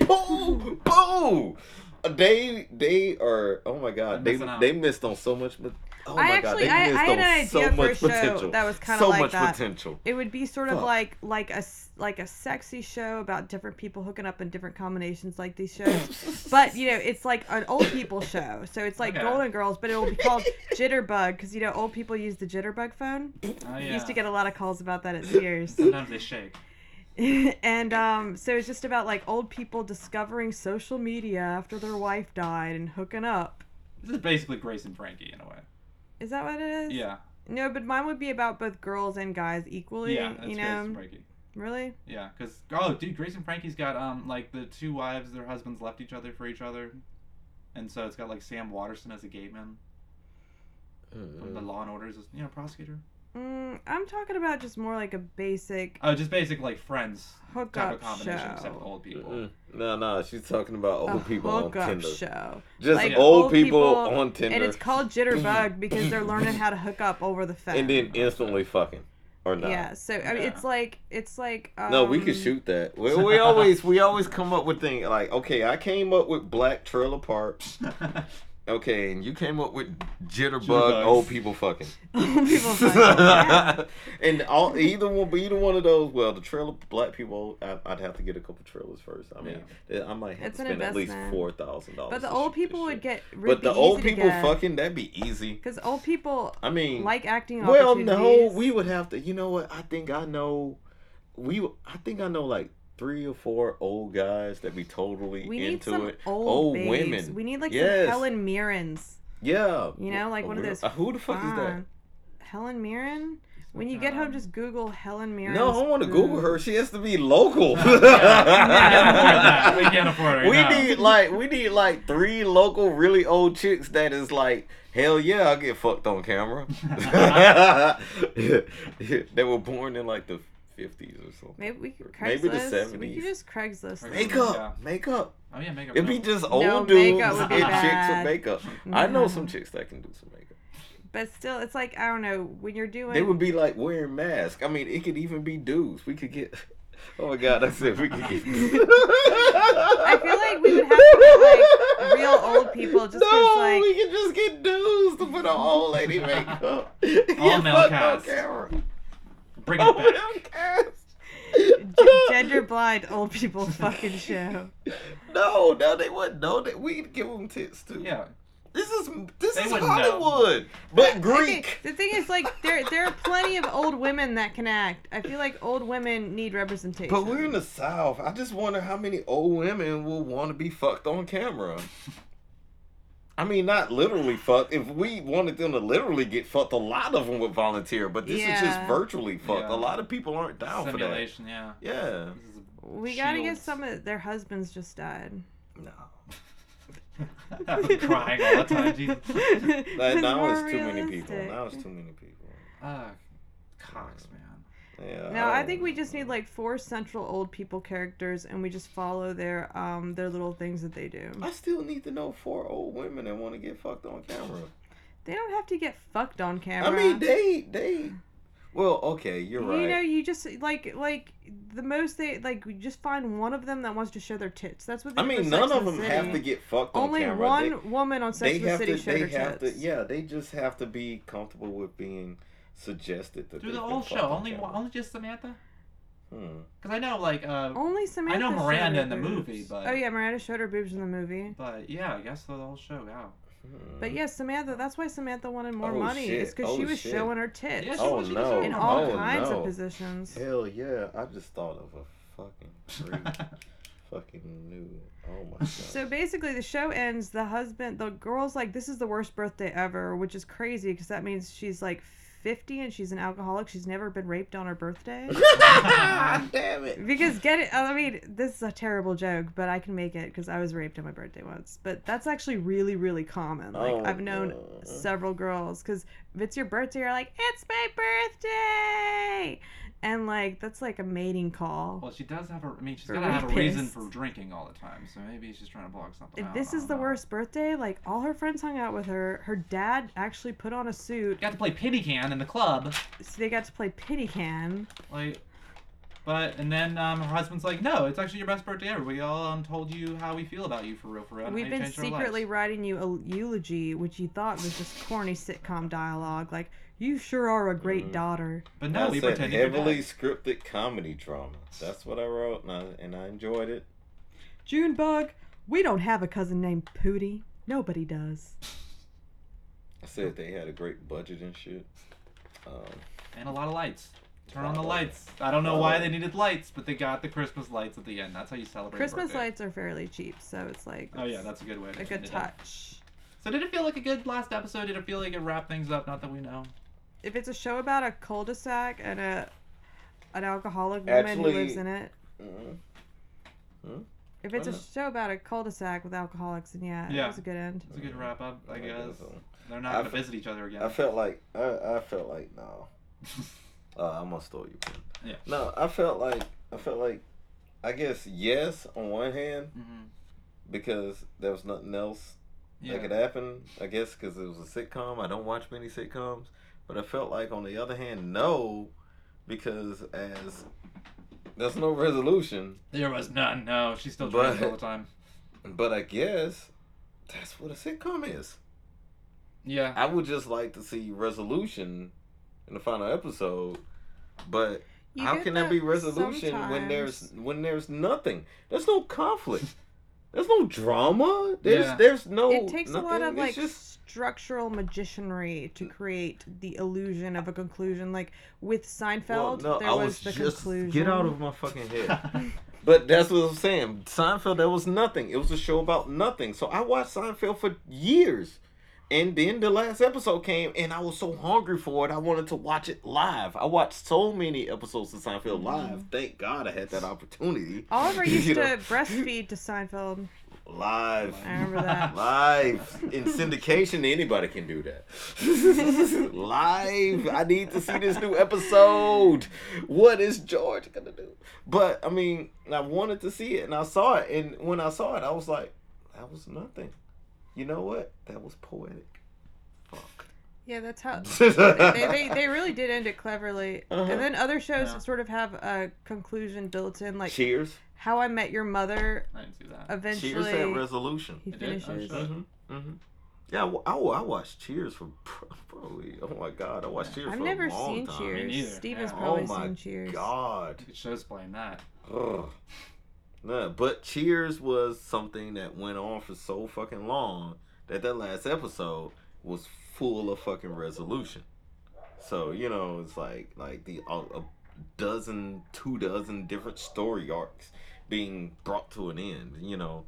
Boo! Boo! Uh, they they are oh my god They're they out. they missed on so much but oh I my god they I- I missed had on an so for much a show potential that was kinda so like much that. potential it would be sort of Fuck. like like a s- like a sexy show about different people hooking up in different combinations like these shows but you know it's like an old people show so it's like Okay. golden girls but it will be called jitterbug because you know old people use the jitterbug phone Oh, yeah. used to get a lot of calls about that at Sears. Sometimes they shake. and um, so it's just about like old people discovering social media after their wife died and hooking up. This is basically Grace and Frankie in a way. Is that what it is? Yeah. No, but mine would be about both girls and guys equally. Yeah, that's you Grace and know, Frankie. really? Yeah, because oh, dude, Grace and Frankie's got um like the two wives, their husbands left each other for each other, and so it's got like Sam Waterston as a gay man from the Mm. Law and Order's you know prosecutor. Mm, I'm talking about just more like a basic Oh, just basic like friends type hookup of combination, except show. old people. Mm-mm. no no she's talking about A old people on hookup Tinder show. just Like, old, old people, people- on Tinder And it's called Jitterbug because they're learning how to hook up over the phone. and then instantly fucking or not Yeah, so I mean, Yeah. it's like it's like um, No, we could shoot that. We, we always we always come up with things like okay, I came up with black trailer park. Okay, and you came up with jitterbug Jitterbugs. old people fucking. people find out, yeah. and all either one, either one of those. Well, the trailer black people, I, I'd have to get a couple trailers first. I mean, I might have It's to spend at least four thousand dollars. But the old people would get But the old people fucking, that'd be easy. because old people I mean, like acting well, opportunities. no, we would have to. You know what? I think I know. We, I think I know like three or four old guys that be totally we need into some it. old, Old babes. women. We need like Yes. some Helen Mirrens. Yeah, You know, like A one of those uh, who the fuck is that? Helen Mirren. When you get home, just Google Helen Mirren. No, I don't want to Google her. She has to be local. that. We can't afford her We now. need like we need like three local really old chicks that is like hell yeah I'll get fucked on camera. they were born in like the fifties or something. Maybe we could Craigslist. Maybe the We 70s. could just Craigslist. Craigslist. them. Makeup, Yeah. makeup. Oh yeah, makeup. It'd be just old No, dudes and would chicks with bad. makeup. I know some chicks that can do some makeup. But still, it's like I don't know when you're doing. They would be like wearing masks. I mean, it could even be dudes. We could get Oh my god, I said we could get. I feel like we would have to get like real old people just 'cause No, like we could just get dudes to put on old lady makeup. All male fucked on cast. camera. Bring oh it All back. male cast. g- gender blind old people fucking show. No, no, they wouldn't. No, they, we'd give them tits too. Yeah. This is this They is wouldn't know. Hollywood, but Okay, Greek. the thing is, like, there there are plenty of old women that can act. I feel like old women need representation. But we're in the South. I just wonder how many old women will want to be fucked on camera. I mean, not literally fucked. If we wanted them to literally get fucked, a lot of them would volunteer. But this is just virtually fucked. Yeah. A lot of people aren't down for that. Simulation, yeah. Yeah. This is we gotta get some of their husbands just died. No. I'm crying all the time, Jesus. Like, It's now more it's too many people. realistic. Now it's too many people. Ah, Cox, man. Yeah. No, I don't- think we just need like four central old people characters, and we just follow their um their little things that they do. I still need to know four old women that want to get fucked on camera. They don't have to get fucked on camera. I mean, they they. Well, okay, you're right. You know, you just like like the most they like. We just find one of them that wants to show their tits. That's what. They I mean, none of the them have to get fucked on camera. Only camera. one They- woman on Sex and the City to showed her they have to yeah they just have to be comfortable with being suggested that Through the whole show, only camera. only just Samantha. hmm. Because I know, like, uh, Only Samantha. I know Miranda in the boobs. movie, but- oh yeah, Miranda showed her boobs in the movie. but yeah, I guess the whole show. Yeah. Hmm. But yeah, Samantha. That's why Samantha wanted more Oh, money. shit. It's because Oh, she was shit. showing her tits Yeah, she Oh was- no! in all oh, kinds no. of positions. Hell yeah! I just thought of a fucking fucking new. Oh my god. So basically, the show ends. The husband, the girl's like, "This is the worst birthday ever," which is crazy because that means she's like 50 and she's an alcoholic. She's never been raped on her birthday. Damn it! Because get it? I mean, this is a terrible joke, but I can make it because I was raped on my birthday once. But that's actually really, really common. Like Oh, I've known no. several girls because if it's your birthday, you're like, "It's my birthday," and like that's like a mating call. Well, she does have a. I mean, she's For got to have a reason for drinking all the time. So maybe she's trying to block something. If out, this is the know. worst birthday, like all her friends hung out with her. Her dad actually put on a suit. Got to play penny can in the club. So they got to play penny can. Like, but and then um, her husband's like, "No, it's actually your best birthday ever. We all um, told you how we feel about you for real, for real. We've been secretly writing you a eulogy, which you thought was just corny sitcom dialogue, like "You sure are a great Mhm. daughter." But no, I we said pretended you're heavily scripted comedy drama. That's what I wrote, and I, and I enjoyed it. Junebug, we don't have a cousin named Pootie. Nobody does. I said they had a great budget and shit. Um, and a lot of lights. Turn on the lights. I don't know why they needed lights, but they got the Christmas lights at the end. That's how you celebrate. Christmas birthday. lights are fairly cheap, so it's like Oh yeah, that's a good way. To a good end it. touch. So did it feel like a good last episode? Did it feel like it wrapped things up? Not that we know. If it's a show about a cul-de-sac and a an alcoholic woman Actually- who lives in it, mm, if it's a show about a cul-de-sac with alcoholics, then yeah, Yeah. it was a good end. It's a good wrap up, I I guess. guess. They're not I gonna fe- visit each other again. I felt like I, I felt like no. Uh, I'm gonna steal you. Pen. Yeah. No, I felt like I felt like I guess yes on one hand hmm because there was nothing else Yeah. that could happen. I guess because it was a sitcom. I don't watch many sitcoms, but I felt like on the other hand no, because as there's no resolution. There was none. No, she's still But- drinks all the time. But I guess that's what a sitcom is. Yeah. I would just like to see resolution in the final episode, but You how get can there that be resolution when there's when there's nothing? There's no conflict. There's no drama. There's Yeah. there's no. it takes a lot nothing. of like just structural magicianry to create the illusion of a conclusion. Like with well, Seinfeld, no. there I was, was the just conclusion. get out of my fucking head. But that's what I'm saying. Seinfeld, there was nothing. It was a show about nothing. So I watched Seinfeld for years. And then the last episode came, and I was so hungry for it, I wanted to watch it live. I watched so many episodes of Seinfeld mm-hmm. live. Thank God I had that opportunity. Oliver used You to know? breastfeed to Seinfeld. Live. I remember that. Live. In syndication, anybody can do that. Live. I need to see this new episode. What is George gonna do? But I mean, I wanted to see it and I saw it. And when I saw it, I was like, that was nothing. You know what? That was poetic. Fuck. Yeah, that's how they, they, they really did end it cleverly. Uh-huh. And then other shows Yeah. sort of have a conclusion built in, like Cheers. How I Met Your Mother. I didn't see that. Eventually, Cheers had resolution. he It? Oh, finishes. shit. Mm-hmm. Mm-hmm. Yeah, I, I, I watched Cheers for probably. Oh my god, I watched Cheers I've for never a long seen time. Cheers. neither. Steven's Yeah. probably oh my seen Cheers. god. Good show's playing that. Ugh. Nah, but Cheers was something that went on for so fucking long that that last episode was full of fucking resolution. So you know, it's like like the uh, a dozen, two dozen different story arcs being brought to an end. You know,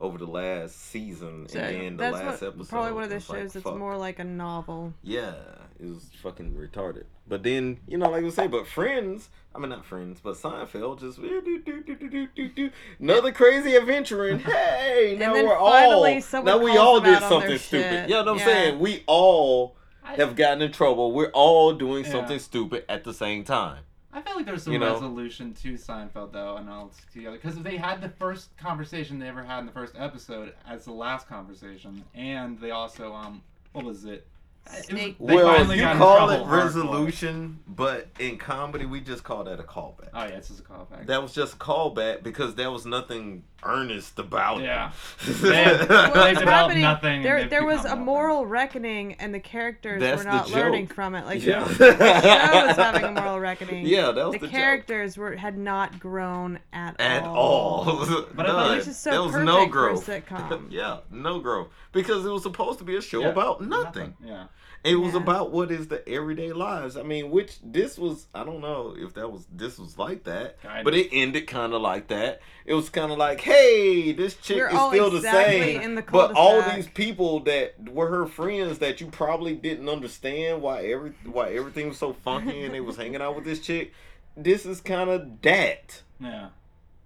over the last season So and then the last what, episode. probably one of those it's like, shows that's more like a novel. Yeah, it was fucking retarded. But then, you know, like I say, but Friends, I mean not Friends, but Seinfeld just eh, do, do, do, do, do, do, do. another crazy adventure and hey, now we're all now we all did out on their something stupid. shit. You know what I'm Yeah. saying? We all have gotten in trouble. We're all doing Yeah. something stupid at the same time. I feel like there's some You know? resolution to Seinfeld though, and all together because they had the first conversation they ever had in the first episode as the last conversation, and they also um, what was it? It was- Snake- they well, finally you got call it trouble hardcore. resolution, but in comedy we just call that a callback. Oh yeah, it's just a callback. That was just a callback because there was nothing earnest about Yeah. it. They- Well, They've developed nothing There, there was become a nothing. moral reckoning, and the characters That's were not learning from it. Like Yeah. the, the show was having a moral reckoning. Yeah, that was the, the, joke. characters were had not grown at, at all. all. But I thought None. Which so there was perfect no for a growth. sitcom. yeah, no growth because it was supposed to be a show Yeah, about nothing. Yeah. It was Yeah. about what is the everyday lives. I mean, which this was. I don't know if that was this was like that, Kind but of. it ended kind of like that. It was kind of like, hey, this chick We're is still exactly the same, in the but all these people that were her friends that you probably didn't understand why every why everything was so funky and they was hanging out with this chick. This is kind of that, Yeah.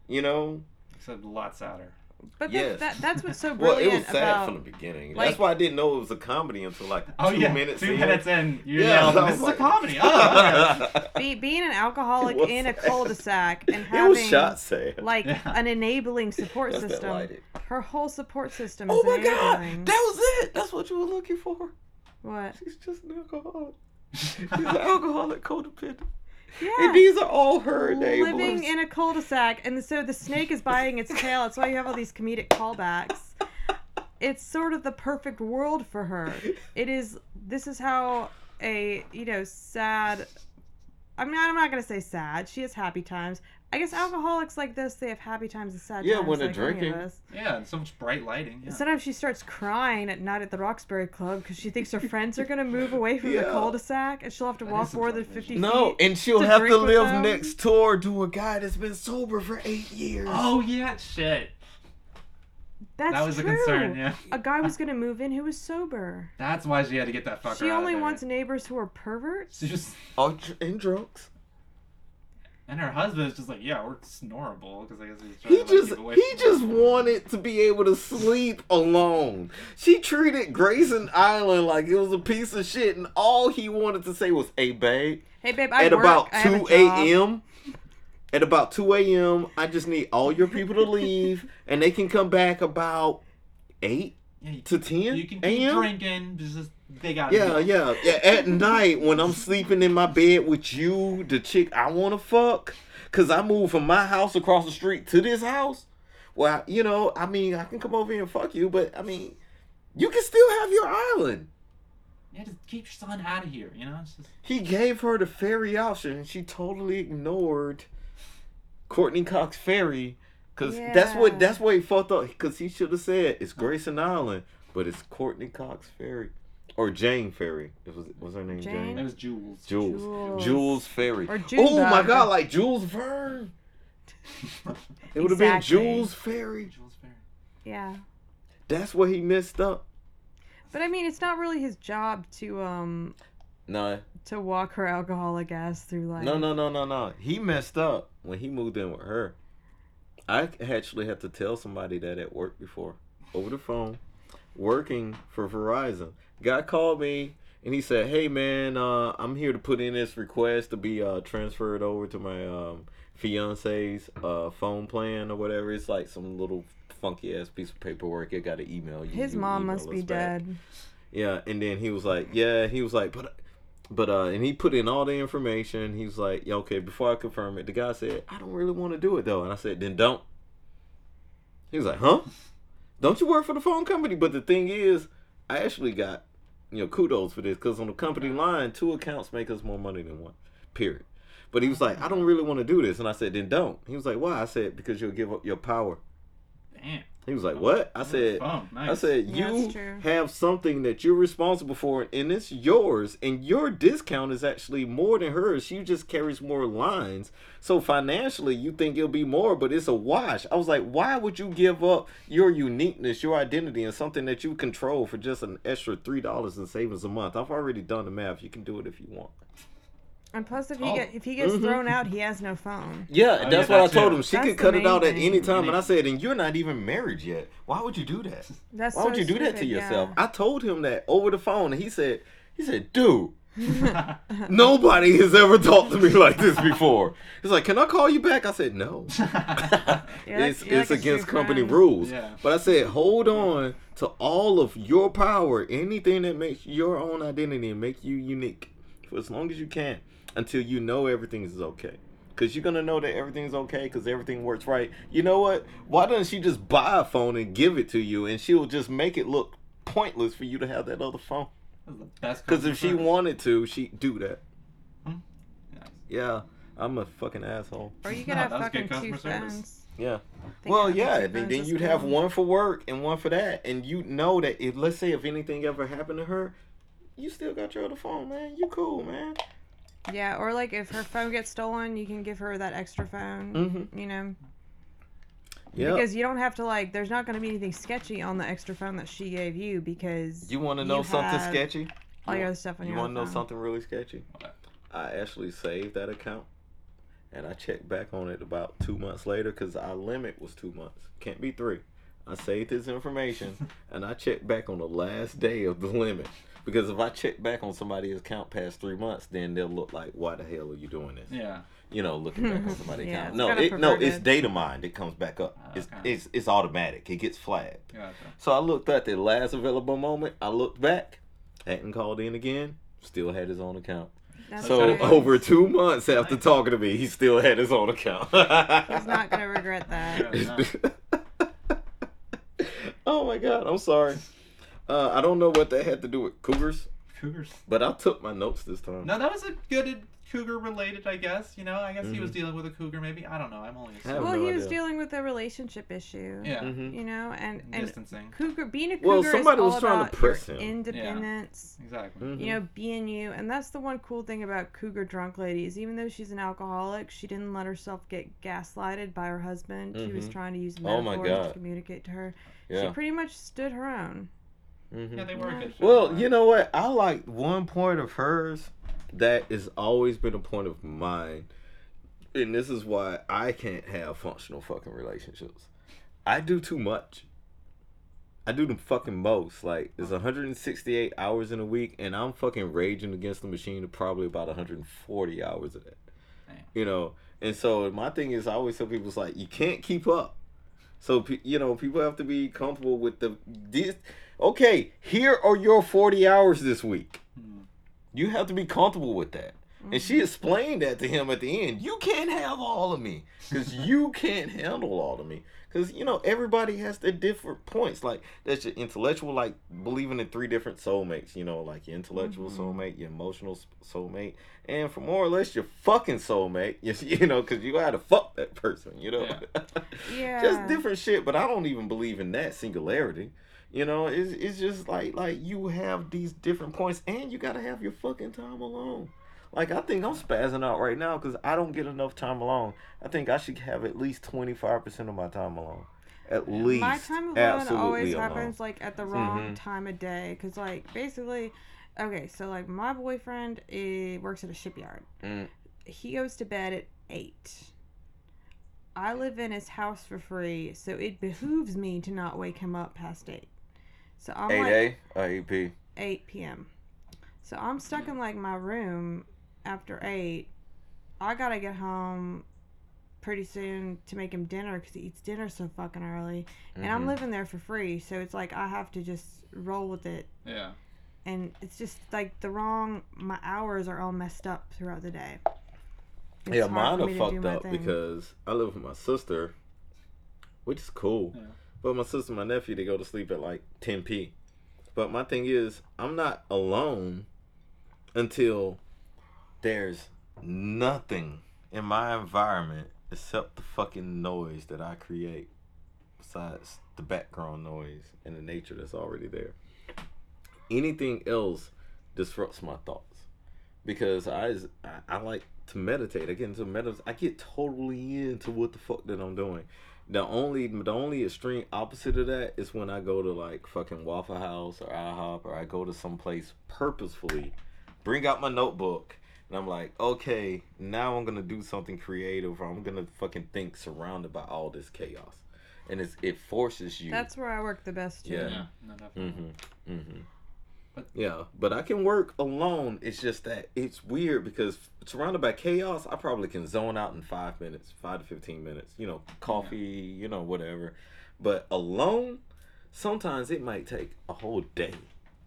you know. Except a lot sadder. But Yes. that, that, that's what's so brilliant. Well, it was sad about. from the beginning. like- That's why I didn't know it was a comedy until like Oh two yeah, minutes two in. minutes in, you Yeah, yelled, "This was is a comedy!" Oh, okay. Be, being an alcoholic It was in a cul-de-sac and it having was shot sad. like Yeah. an enabling support That's system. Her whole support system oh is Oh my god, that was it. That's what you were looking for. What? She's just an alcoholic. She's an alcoholic codependent. Yeah. And these are all her enablers. Living in a cul-de-sac, and so the snake is biting its tail. That's why you have all these comedic callbacks. It's sort of the perfect world for her. It is. This is how a you know sad. I mean, I'm not gonna say sad. She has happy times. I guess alcoholics like this, they have happy times and sad times. Yeah, times. when they're like any of drinking. us. yeah, and so much bright lighting. Yeah. Sometimes she starts crying at night at the Roxbury Club because she thinks her friends are gonna move away from the Yeah. cul-de-sac, and she'll have to walk is some more than fifty vision. no, feet. and she'll to have drink to with live them. next door to a guy that's been sober for eight years. Oh yeah, shit. That's that was true. a concern. Yeah. A guy was gonna move in who was sober. That's why she had to get that fucker out. She out only of there. wants neighbors who are perverts. She just Oh, dr- and drugs. And her husband is just like, yeah, we're snorable because I guess he's trying He to like, just keep away he from just her. wanted to be able to sleep alone. She treated Grayson Island like it was a piece of shit, and all he wanted to say was, "Hey, babe." Hey babe, I at work. about I 2 a.m. At about 2 a.m., I just need all your people to leave, and they can come back about 8 Yeah, you, to 10 you can keep a.m. drinking. Just they got. Yeah, yeah, yeah. At night, when I'm sleeping in my bed with you, the chick I want to fuck, because I moved from my house across the street to this house. Well, you know, I mean, I can come over here and fuck you, but I mean, you can still have your island. Yeah, just keep your son out of here. You know, it's just He gave her the ferry option, and she totally ignored Courteney Cox ferry, because that's what that's what he fucked up. Because he should have said it's Grayson Island, but it's Courteney Cox ferry or Jane ferry. It was was her name Jane? Jane? it was Jules. Jules. Jules. Jules Ferry. Or June oh my god, like Jules Verne. It would have been Jules Ferry. Jules Ferry. Yeah, That's where he messed up. but I mean, it's not really his job to um No, to walk her alcoholic ass through life. no, no, no, no, no. He messed up when he moved in with her. I actually had to tell somebody that at work before, over the phone, working for Verizon. Guy called me and he said, "Hey man, uh, I'm here to put in this request to be uh, transferred over to my um, fiance's uh, phone plan or whatever. It's like some little funky ass piece of paperwork. I got to email you. His you mom must be back." dead. Yeah, and then he was like, yeah, he was like, but, but, uh, and he put in all the information. He was like, yeah, okay, before I confirm it, the guy said, I don't really want to do it though, and I said, then don't. He was like, huh? Don't you work for the phone company? But the thing is, I actually got, you know, kudos for this because on the company line, two accounts make us more money than one. Period. But he was like, I don't really want to do this, and I said, then don't. He was like, why? I said, because you'll give up your power. Damn. He was like, "What?" I said, Phone. "I said you that's true. have something that you're responsible for, and it's yours, and your discount is actually more than hers. She just carries more lines, so financially you think it'll be more, but it's a wash." I was like, "Why would you give up your uniqueness, your identity, and something that you control for just an extra three dollars in savings a month?" I've already done the math. You can do it if you want. And plus, if he Oh. get if he gets Mhm. thrown out, he has no phone. Yeah, Oh, that's yeah, what I told too. him. She That's could cut it out at any time, and I said, "And you're not even married yet. Why would you do that?" That's Why would so you do that to yourself? yeah. I told him that over the phone, and he said, "He said, dude, nobody has ever talked to me like this before." He's like, "Can I call you back?" I said, "No." it's you're it's against company friend. rules. Yeah. But I said, hold on to all of your power, anything that makes your own identity and make you unique, for as long as you can, until you know everything is okay. Cause you're gonna know that everything's okay, cause everything works right. You know what? Why doesn't she just buy a phone and give it to you, and she'll just make it look pointless for you to have that other phone? That's the best Cause if she customer wanted to, she'd do that. service. Nice. Yeah, I'm a fucking asshole. Or you No, could have that fucking two customer service. phones. Yeah. Well, yeah, two and then, then you'd have one for work and one for that, and you know that if let's say if anything ever happened to her, you still got your other phone, man. You cool, man. Yeah, or like if her phone gets stolen, you can give her that extra phone. Mm-hmm. You know, Yeah. because you don't have to like. There's not going to be anything sketchy on the extra phone that she gave you because you want to know something sketchy? all your other stuff on You your want to know phone. something really sketchy? I actually saved that account, and I checked back on it about two months later because our limit was two months. Can't be three. I saved this information, and I checked back on the last day of the limit. Because if I check back on somebody's account past three months, then they'll look like, "Why the hell are you doing this?" Yeah. You know, looking back on somebody's Yeah, account. No, it, no, it's data mined. It comes back up. Ah, It's, okay. it's it's automatic. It gets flagged. Gotcha. So I looked at the last available moment. I looked back, hadn't called in again. Still had his own account. That's So good. over two months after Nice. talking to me, he still had his own account. He's not gonna regret that. Yeah. oh my god, I'm sorry. Uh, I don't know what that had to do with cougars, Cougars. but I took my notes this time. No, that was a good cougar related, I guess. You know, I guess he was Mhm. dealing with a cougar, maybe. I don't know. I'm only I have assuming. Well, no he was dealing with a relationship issue. Yeah. Mhm. You know, and and Distancing. cougar being a cougar Well, somebody is was all trying to about press your him. independence. Exactly. Mhm. You know, being you, and that's the one cool thing about cougar drunk ladies. Even though she's an alcoholic, she didn't let herself get gaslighted by her husband. She was Mhm. trying to use Oh my metaphors God. to communicate to her. Yeah. She pretty much stood her own. Mhm. Yeah, they were a good. Well, fit, you know what? I like one point of hers that has always been a point of mine. And this is why I can't have functional fucking relationships. I do too much. I do the fucking most. Like, it's 168 hours in a week, and I'm fucking raging against the machine to probably about 140 hours of that. Damn. You know? And so my thing is, I always tell people, it's like, you can't keep up. So, you know, people have to be comfortable with the. These, okay, here are your 40 hours this week. Hmm. You have to be comfortable with that. And she explained that to him at the end. You can't have all of me because you can't handle all of me. Because, you know, everybody has their different points. Like, that's your intellectual, like believing in three different soulmates, you know, like your intellectual Mhm. soulmate, your emotional soulmate, and for more or less your fucking soulmate, you, you know, because you got to fuck that person, you know? Yeah. just different shit, but I don't even believe in that singularity. You know, it's, it's just like like you have these different points, and you gotta have your fucking time alone. Like I think I'm spazzing out right now because I don't get enough time alone. I think I should have at least twenty five percent of my time alone, at least. My time alone always alone. happens like at the wrong Mhm. time of day. Cause like basically, okay, so like my boyfriend eh, works at a shipyard. Mm. He goes to bed at eight. I live in his house for free, so it behooves me to not wake him up past eight. So I'm Eight like A or eight B. 8 p.m. So I'm stuck in like my room after 8. I gotta get home pretty soon to make him dinner because he eats dinner so fucking early. And I'm Mhm. living there for free, so it's like I have to just roll with it. Yeah. and it's just like the wrong. My hours are all messed up throughout the day. It's yeah, mine are me to do fucked up thing. because I live with my sister, which is cool. Yeah. But my sister my nephew, they go to sleep at like 10 p. But my thing is, I'm not alone until there's nothing in my environment except the fucking noise that I create, besides the background noise and the nature that's already there. Anything else disrupts my thoughts because I, I, like to meditate. I get into medit. I get totally into what the fuck that I'm doing. The only the only extreme opposite of that is when I go to like fucking Waffle House or IHOP or I go to some place purposefully, bring out my notebook and I'm like, okay, now I'm gonna do something creative or I'm gonna fucking think surrounded by all this chaos, and it's it forces you. That's where I work the best. Too. Yeah. Yeah, no. Mm-hmm. Mm-hmm. But- yeah, but I can work alone. It's just that it's weird because surrounded by chaos, I probably can zone out in five minutes, five to fifteen minutes. You know, coffee, you know, whatever. But alone, sometimes it might take a whole day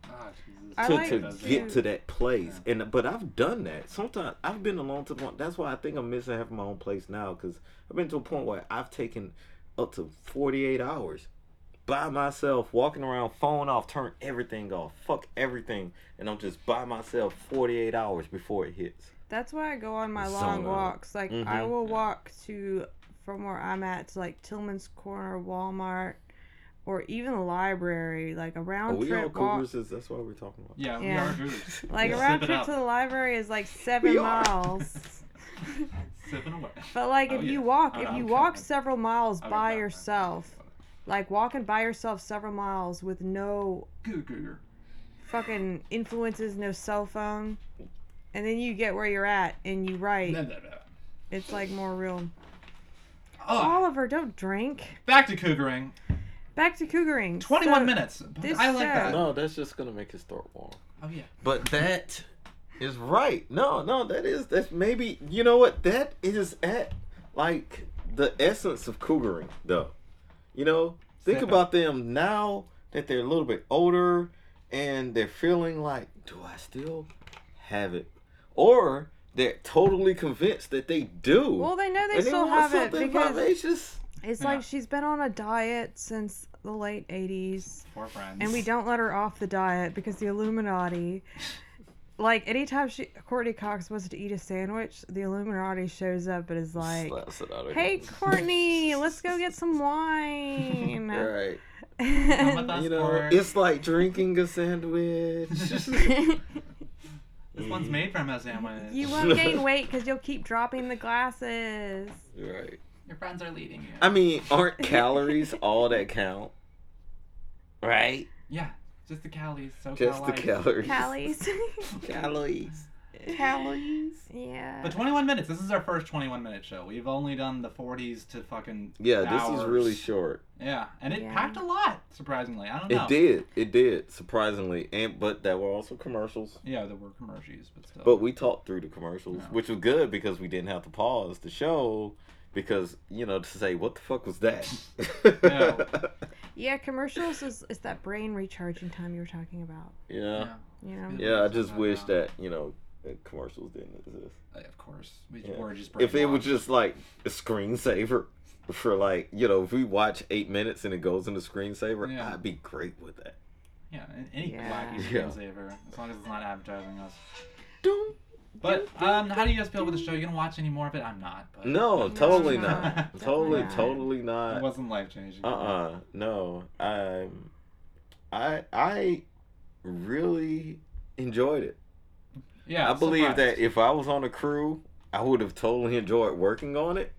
Ah, Jesus. To, like to to- get to that place. And but I've done that. Sometimes I've been alone to the point. That's why I think I'm missing having my own place now because I've been to a point where I've taken up to 48 hours by myself, walking around, phone off, turn everything off, fuck everything, and I'm just by myself 48 hours before it hits. That's why I go on my Zone long out. walks. Like I Mhm. will walk to from where I'm at to like Tillman's Corner, Walmart, or even the library. Like a Are round we on trip walk. Is that's what we're talking about? Yeah, Yeah. we are Cougars. Like a round it trip up. to the library is like seven We are. miles. Sipping away. But like Oh, if yeah. you walk, Oh, if you I'm walk counting. several miles by yourself, like walking by yourself several miles with no Cougar. fucking influences, no cell phone, and then you get where you're at and you write, No, no, no. it's like more real. Oh, Oliver, don't drink. back to Cougaring. Back to cougaring. 21 So- minutes. this I like show- that. No, that's just gonna make his throat warm. Oh, yeah. But that is right. No, no, that is that's maybe you know what that is at like the essence of cougaring though. You know, think Second. about them now that they're a little bit older and they're feeling like, do I still have it? Or they're totally convinced that they do. Well, they know they and still want have it because vivacious. it's Yeah. like she's been on a diet since the late 80s. Four friends. and we don't let her off the diet because the Illuminati. Like anytime she Courteney Cox wants to eat a sandwich, the Illuminati shows up and is like, Slaps it out of "Hey. Courteney, let's go get some wine." right. You know, Or- it's like drinking a sandwich. This one's made from a sandwich. you won't gain weight because you'll keep dropping the glasses. right. Your friends are leading you. I mean, aren't calories all that count? Right? yeah, just the calories. So Just the calories. calories. Calories. Calories. Calories. yeah. But 21 minutes. This is our first 21 minute show. We've only done the 40s to fucking. Yeah, this is really short. Yeah, and it Yeah. packed a lot. Surprisingly, I don't know. It did. It did, surprisingly. And but there were also commercials. Yeah, there were commercials, but still. But we talked through the commercials, Yeah. which was good because we didn't have to pause the show because, you know, to say what the fuck was that? Yeah. Yeah, commercials is, is that brain recharging time you were talking about. yeah. You know. Yeah, I just Yeah. wish that, you know, that commercials didn't exist. Uh, of course, we Yeah. were just. if it was just like a screensaver for like you know if we watch eight minutes and it goes into screensaver Yeah. i'd be great with that Yeah, any Yeah. wacky Yeah. screensaver, as long as it's not advertising us. Dun, But um, how do you guys feel about the show? You gonna watch any more of it? I'm not. But no totally No, not not. totally not. it wasn't life changing. uh-uh no um i i really enjoyed it Yeah, i believe surprised. that if i was on a crew i would have totally enjoyed working on it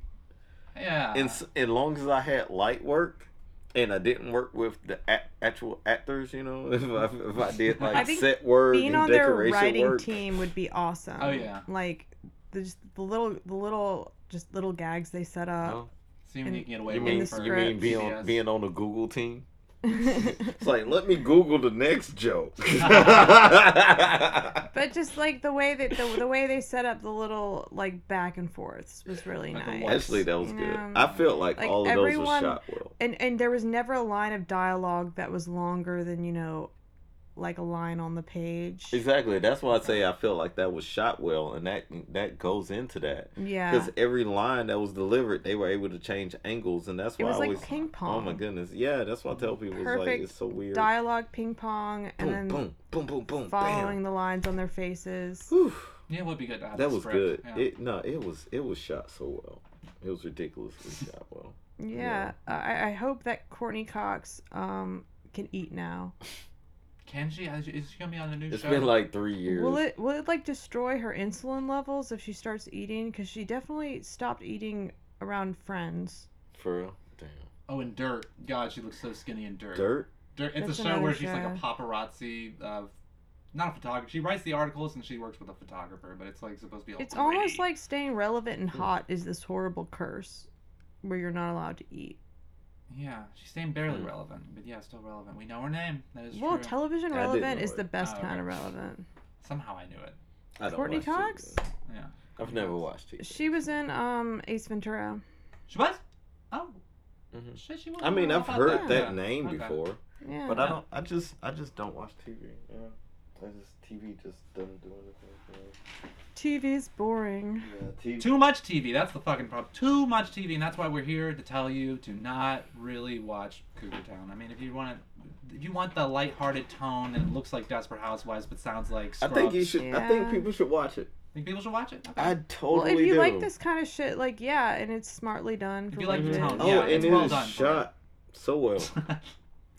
Yeah. and as long as I had light work and I didn't work with the a- actual actors, you know, if I, if I did like I think set work Being and on their writing work, team would be awesome. Oh, yeah. Like the just the little the little just little gags they set up. Oh, See when you can get away you with mean you mean being on being on the Google team? It's like let me Google the next joke. But just like the way that the, the way they set up the little like back and forths was really nice. Actually, that was You good. know? I felt like, Like, all of those everyone- were shot well. And and there was never a line of dialogue that was longer than you know like a line on the page. Exactly. That's why I say I feel like that was shot well, and that that goes into that Yeah. because every line that was delivered, they were able to change angles, and that's why It why was I like always. ping pong. Oh my goodness! Yeah, that's why I tell people it's like it's so weird. Dialogue ping pong and boom, then boom, boom, boom, boom, following bam. the lines on their faces. Whew. Yeah, it would be good to have That a was script. good. Yeah. It no, it was it was shot so well. It was ridiculously shot well. Yeah. I, I hope that Courteney Cox um can eat now. Can she? Is she gonna be on the new It's show? been like three years. Will it will it like destroy her insulin levels if she starts eating? Because she definitely stopped eating around friends. for real? Damn. Oh, and Dirt. God, she looks so skinny in Dirt. Dirt. Dirt. It's That's a show another where she's like a show. paparazzi. Uh, not a photographer. She writes the articles and she works with a photographer, but it's like supposed to be. All It's almost gritty. like staying relevant and hot is this horrible curse where you're not allowed to eat. Yeah, she's staying barely Hmm. relevant, but yeah, still relevant. We know her name. That is Well, true. television I didn't relevant know is it. the best Oh, kind of okay. relevant. Somehow I knew it. I don't Courteney watch TV. Cox? Yeah. I've never watched TV. She was in um Ace Ventura. She was. Oh. Mhm. Shit, she was. I mean, I I've heard that. that Yeah. name Okay. before, Yeah. but I don't. I just, I just don't watch TV. Yeah, I just TV just doesn't do anything for me. TV's boring. Yeah, TV. Too much TV. That's the fucking problem. Too much TV, and that's why we're here to tell you to not really watch Cougar Town. I mean, if you want to, if you want the lighthearted tone and it looks like Desperate Housewives but sounds like I think you should. I think people should watch it. think people should watch it. Okay. I Well, totally if you do. like this kind of shit, like yeah, and it's smartly done. If for you like what the tone, is. oh, yeah, and it's it well is done for shot so well.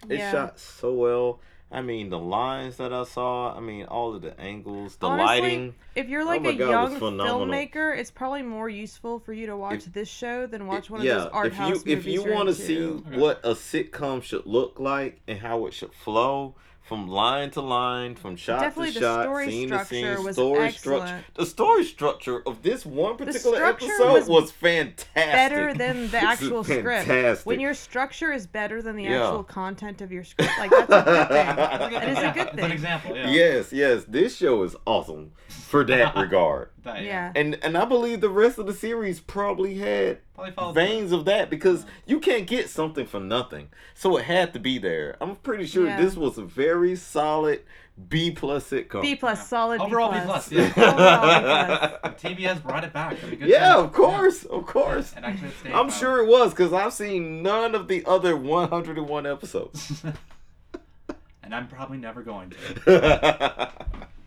It's Yeah. shot so well. I mean, the lines that I saw. I mean, all of the angles, the Honestly, lighting. If you're like Oh a God, young filmmaker, it's probably more useful for you to watch If- this show than watch If- one of yeah, those art if house you if you want to to see Okay. what a sitcom should look like and how it should flow from line to line, from shot Definitely to shot, story scene to scene, was story structure. The story structure of this one particular episode was was, fantastic. better than the actual script. When your structure is better than the Yeah. actual content of your script, like that's a good thing. That That is a good It's an thing. example. Yeah. Yes, yes, this show is awesome for that regard. That, Yeah. And and I believe the rest of the series probably had Probably follows veins of that because you can't get something for nothing. So it had to be there. I'm pretty sure Yeah. this was a very solid B plus sitcom. B plus, Yeah. solid Overall B B plus. plus, yeah. Overall B plus. TBS brought it back. Good yeah, job. of course, of course. And actually, stayed I'm power. sure it was because I've seen none of the other 101 episodes. and I'm probably never going to.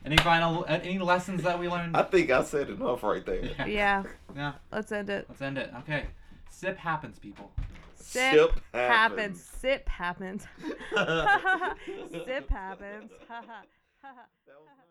I Any final, uh, any lessons that we learned? I think I said enough right there. Yeah. Yeah, Yeah. let's end it. Let's end it. Okay. Sip happens, people. Sip, Sip happens. happens. Sip happens. Sip happens. That was nice.